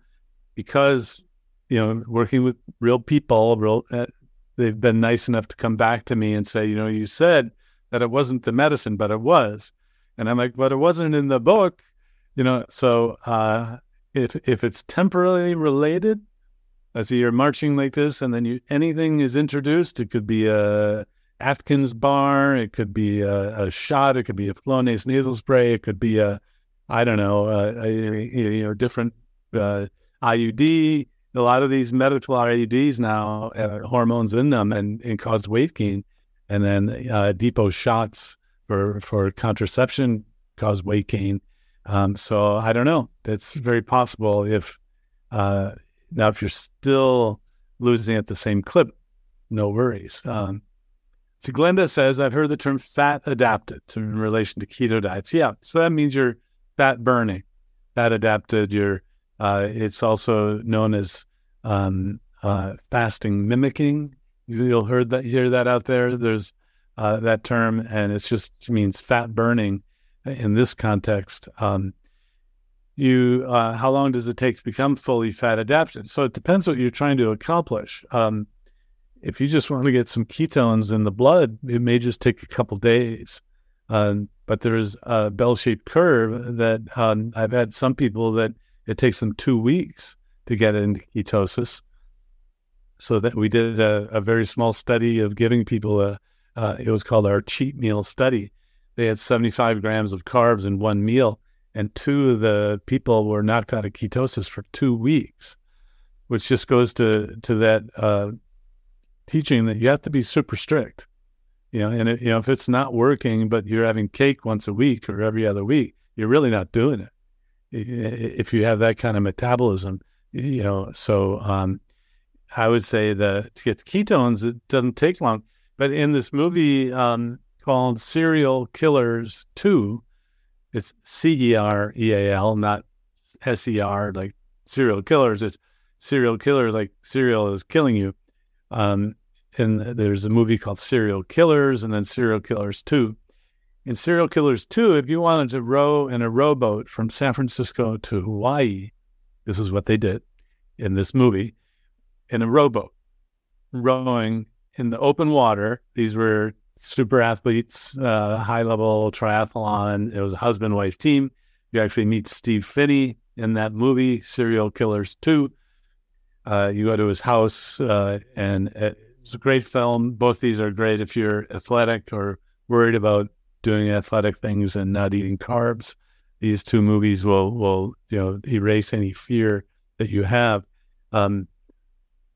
because you know working with real people, real uh, they've been nice enough to come back to me and say, you know, you said that it wasn't the medicine, but it was, and I'm like, but it wasn't in the book, you know. So uh, if if it's temporarily related, I see you're marching like this, and then you anything is introduced, it could be a Atkins bar, it could be a, a shot, it could be a Flonase nasal spray, it could be a I don't know, a, a, you know, different uh, IUD. A lot of these medical IUDs now have hormones in them and, and cause weight gain. And then uh, depot shots for, for contraception cause weight gain. Um, so I don't know. It's very possible if uh, now if you're still losing at the same clip, no worries. Um, So Glenda says, I've heard the term fat adapted in relation to keto diets. Yeah. So that means you're fat burning, fat adapted. You're, uh, it's also known as um, uh, fasting mimicking. You'll heard that, hear that out there. There's uh, that term, and it just means fat burning in this context. Um, you, uh, how long does it take to become fully fat adapted? So it depends what you're trying to accomplish. Um, if you just want to get some ketones in the blood, it may just take a couple days. Um, but there's a bell shaped curve that um, I've had some people that it takes them two weeks to get into ketosis. So that we did a, a very small study of giving people a, uh, it was called our cheat meal study. They had 75 grams of carbs in one meal, and two of the people were knocked out of ketosis for two weeks, which just goes to to that uh, teaching that you have to be super strict. You know, and it, you know if it's not working, but you're having cake once a week or every other week, you're really not doing it. If you have that kind of metabolism, you know, so um, I would say that to get ketones, it doesn't take long. But in this movie um, called Cereal Killers Two, it's C E R E A L, not S E R like serial killers. It's cereal killers like cereal is killing you. Um, and there's a movie called Cereal Killers and then Cereal Killers 2. In Cereal Killers 2, if you wanted to row in a rowboat from San Francisco to Hawaii, this is what they did in this movie in a rowboat, rowing in the open water. These were super athletes, uh, high level triathlon. It was a husband wife team. You actually meet Steve Phinney in that movie, Cereal Killers 2. Uh, you go to his house, uh, and it's a great film. Both these are great if you're athletic or worried about doing athletic things and not eating carbs. These two movies will will you know erase any fear that you have. Um,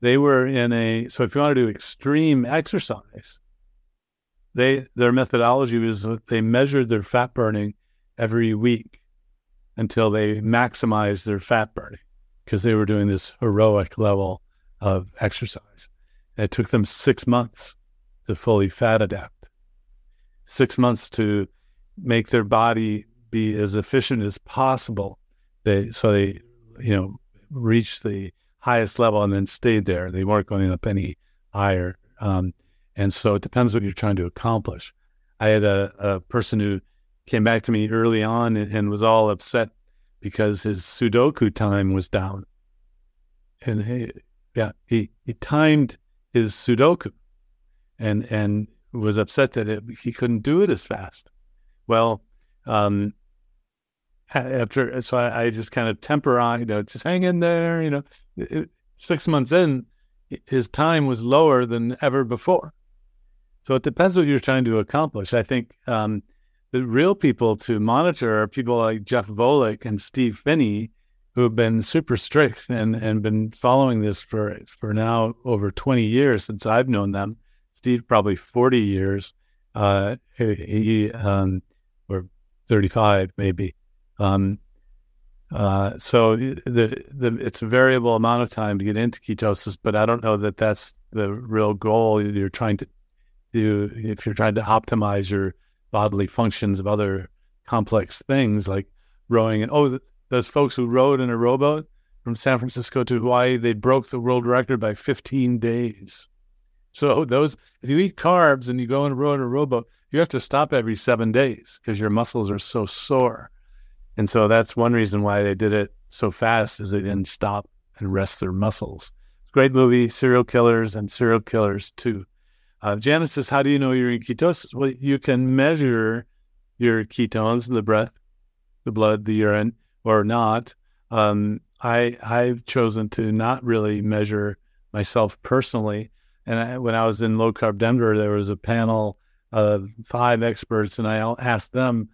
they were in a so if you want to do extreme exercise, they their methodology was they measured their fat burning every week until they maximized their fat burning because they were doing this heroic level of exercise. And it took them six months to fully fat adapt, six months to make their body be as efficient as possible. They so they, you know, reached the highest level and then stayed there. They weren't going up any higher. Um, and so it depends what you're trying to accomplish. I had a, a person who came back to me early on and, and was all upset because his Sudoku time was down. And he, yeah, he, he timed his Sudoku and, and was upset that it, he couldn't do it as fast. Well, um, after, so I, I just kind of temper on, you know, just hang in there, you know, it, six months in, his time was lower than ever before. So it depends what you're trying to accomplish. I think, um, the real people to monitor are people like Jeff Volek and Steve Phinney, who have been super strict and, and been following this for for now over 20 years since I've known them. Steve probably 40 years. Uh, he um, or 35 maybe. Um, uh, so the, the it's a variable amount of time to get into ketosis, but I don't know that that's the real goal you're trying to do. If you're trying to optimize your bodily functions of other complex things like rowing. And oh, those folks who rowed in a rowboat from San Francisco to Hawaii, they broke the world record by 15 days. So those, if you eat carbs and you go and row in a rowboat, you have to stop every seven days because your muscles are so sore. And so that's one reason why they did it so fast is they didn't stop and rest their muscles. Great movie, Cereal Killers and Cereal Killers 2. Uh, Janet says, How do you know you're in ketosis? Well, you can measure your ketones, in the breath, the blood, the urine, or not. Um, I, I've chosen to not really measure myself personally. And I, when I was in low carb Denver, there was a panel of five experts, and I asked them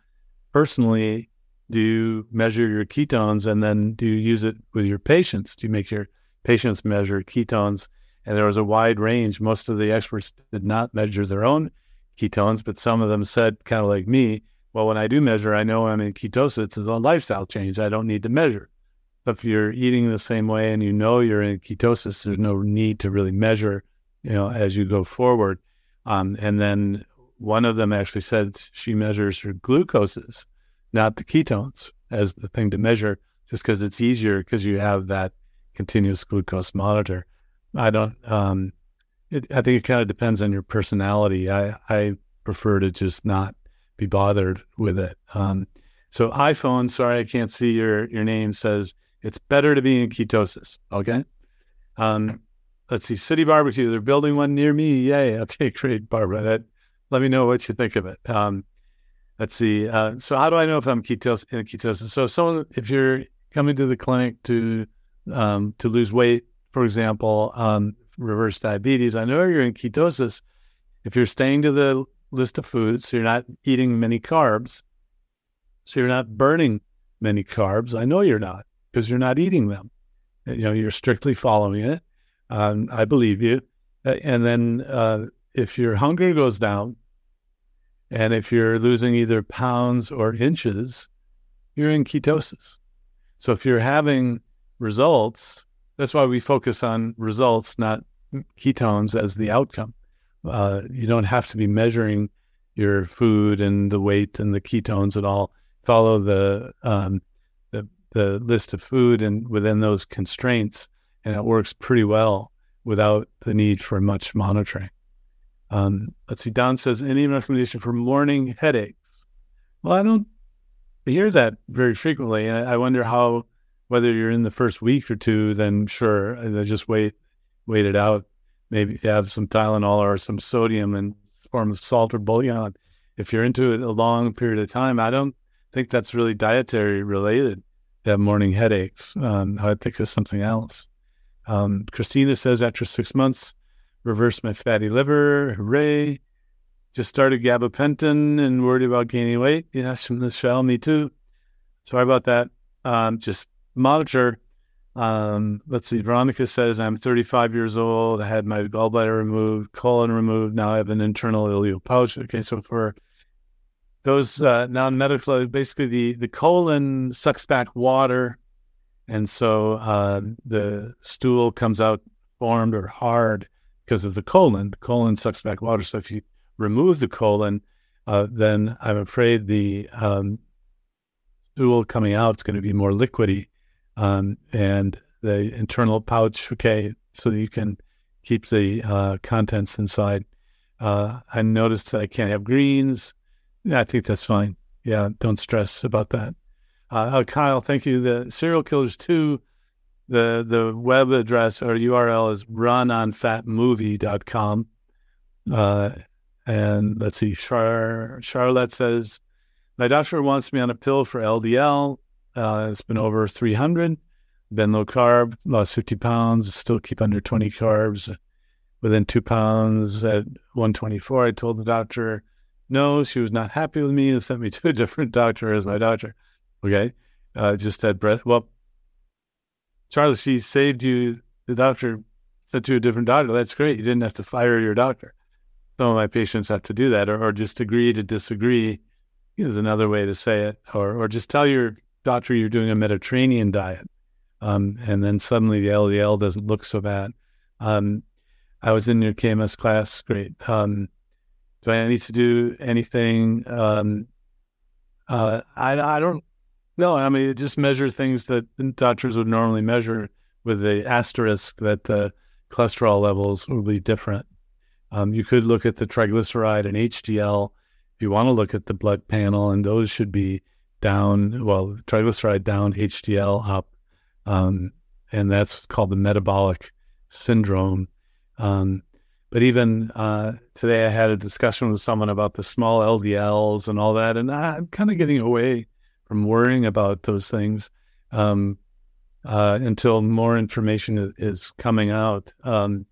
personally, do you measure your ketones and then do you use it with your patients? Do you make your patients measure ketones? And there was a wide range. Most of the experts did not measure their own ketones, but some of them said, kind of like me, well, when I do measure, I know I'm in ketosis. It's a lifestyle change. I don't need to measure. But if you're eating the same way and you know you're in ketosis, there's no need to really measure, you know, as you go forward. Um, and then one of them actually said she measures her glucoses, not the ketones, as the thing to measure, just because it's easier because you have that continuous glucose monitor. I don't. Um, it, I think it kind of depends on your personality. I I prefer to just not be bothered with it. Um, so iPhone, sorry, I can't see your your name. Says it's better to be in ketosis. Okay. Um, let's see, City Barbecue. They're building one near me. Yay! Okay, great, Barbara. That let me know what you think of it. Um, let's see. Uh, so how do I know if I'm ketos in ketosis? So someone, if you're coming to the clinic to um, to lose weight, for example, um, reverse diabetes, I know you're in ketosis. If you're staying to the list of foods, so you're not eating many carbs, so you're not burning many carbs. I know you're not because you're not eating them. You know, you're strictly following it. Um, I believe you. And then uh, if your hunger goes down, and if you're losing either pounds or inches, you're in ketosis. So if you're having results, that's why we focus on results, not ketones as the outcome. Uh, you don't have to be measuring your food and the weight and the ketones at all. Follow the um, the, the list of food and within those constraints, and it works pretty well without the need for much monitoring. Um, let's see. Don says any recommendation for morning headaches. Well, I don't hear that very frequently. I, I wonder how whether you're in the first week or two. Then sure, just wait, wait it out maybe have some Tylenol or some sodium in form of salt or bouillon. If you're into it a long period of time, I don't think that's really dietary related. That morning headaches. Um, I think it's something else. Um, Christina says after six months, reverse my fatty liver. Hooray! Just started gabapentin and worried about gaining weight. Yes, Michelle, me too. Sorry about that. Um, just monitor um, let's see. Veronica says, I'm 35 years old. I had my gallbladder removed, colon removed. Now I have an internal ileal pouch. Okay. So for those uh, non medical, basically the, the colon sucks back water. And so uh, the stool comes out formed or hard because of the colon. The colon sucks back water. So if you remove the colon, uh, then I'm afraid the um, stool coming out is going to be more liquidy um, and the internal pouch, okay, so you can keep the uh, contents inside. Uh, I noticed that I can't have greens. I think that's fine. Yeah, don't stress about that. Uh, uh Kyle, thank you. The cereal killers two, the the web address or URL is runonfatmovie.com. Uh, and let's see, Char- Charlotte says, my doctor wants me on a pill for LDL. Uh, it's been over 300. Been low carb, lost 50 pounds, still keep under 20 carbs. Within two pounds at 124, I told the doctor no, she was not happy with me and sent me to a different doctor as my doctor. Okay. Uh, just had breath. Well, Charlie, she saved you. The doctor sent you a different doctor. That's great. You didn't have to fire your doctor. Some of my patients have to do that or, or just agree to disagree is another way to say it, or, or just tell your doctor you're doing a Mediterranean diet. Um, and then suddenly the LDL doesn't look so bad. Um, I was in your KMS class. Great. Um, do I need to do anything? Um, uh, I, I don't know. I mean, just measure things that doctors would normally measure with the asterisk that the cholesterol levels will be different. Um, you could look at the triglyceride and HDL if you want to look at the blood panel, and those should be down, well, triglyceride down, HDL up. Um, and that's what's called the metabolic syndrome. Um, but even uh, today, I had a discussion with someone about the small LDLs and all that, and I'm kind of getting away from worrying about those things um, uh, until more information is, coming out. Um,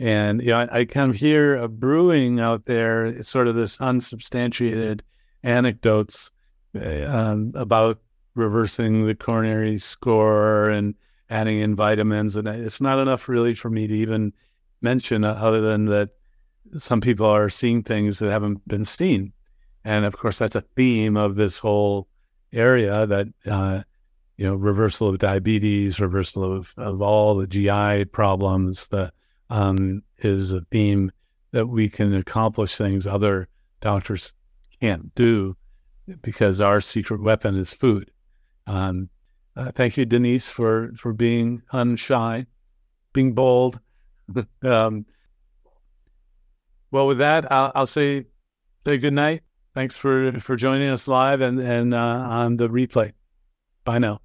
and you know, I, I, kind of hear a brewing out there, sort of this unsubstantiated anecdotes um, about reversing the coronary score and adding in vitamins. And it's not enough really for me to even mention, uh, other than that some people are seeing things that haven't been seen. And of course, that's a theme of this whole area that, uh, you know, reversal of diabetes, reversal of, of all the GI problems, the, um, is a theme that we can accomplish things other doctors can't do because our secret weapon is food. Um, uh, thank you, Denise, for for being unshy, being bold. um, well, with that, I'll, I'll, say say good night. Thanks for for joining us live and and uh, on the replay. Bye now.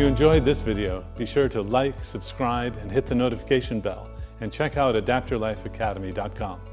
You enjoyed this video, be sure to like, subscribe, and hit the notification bell, and check out adaptyourlifeacademy.com.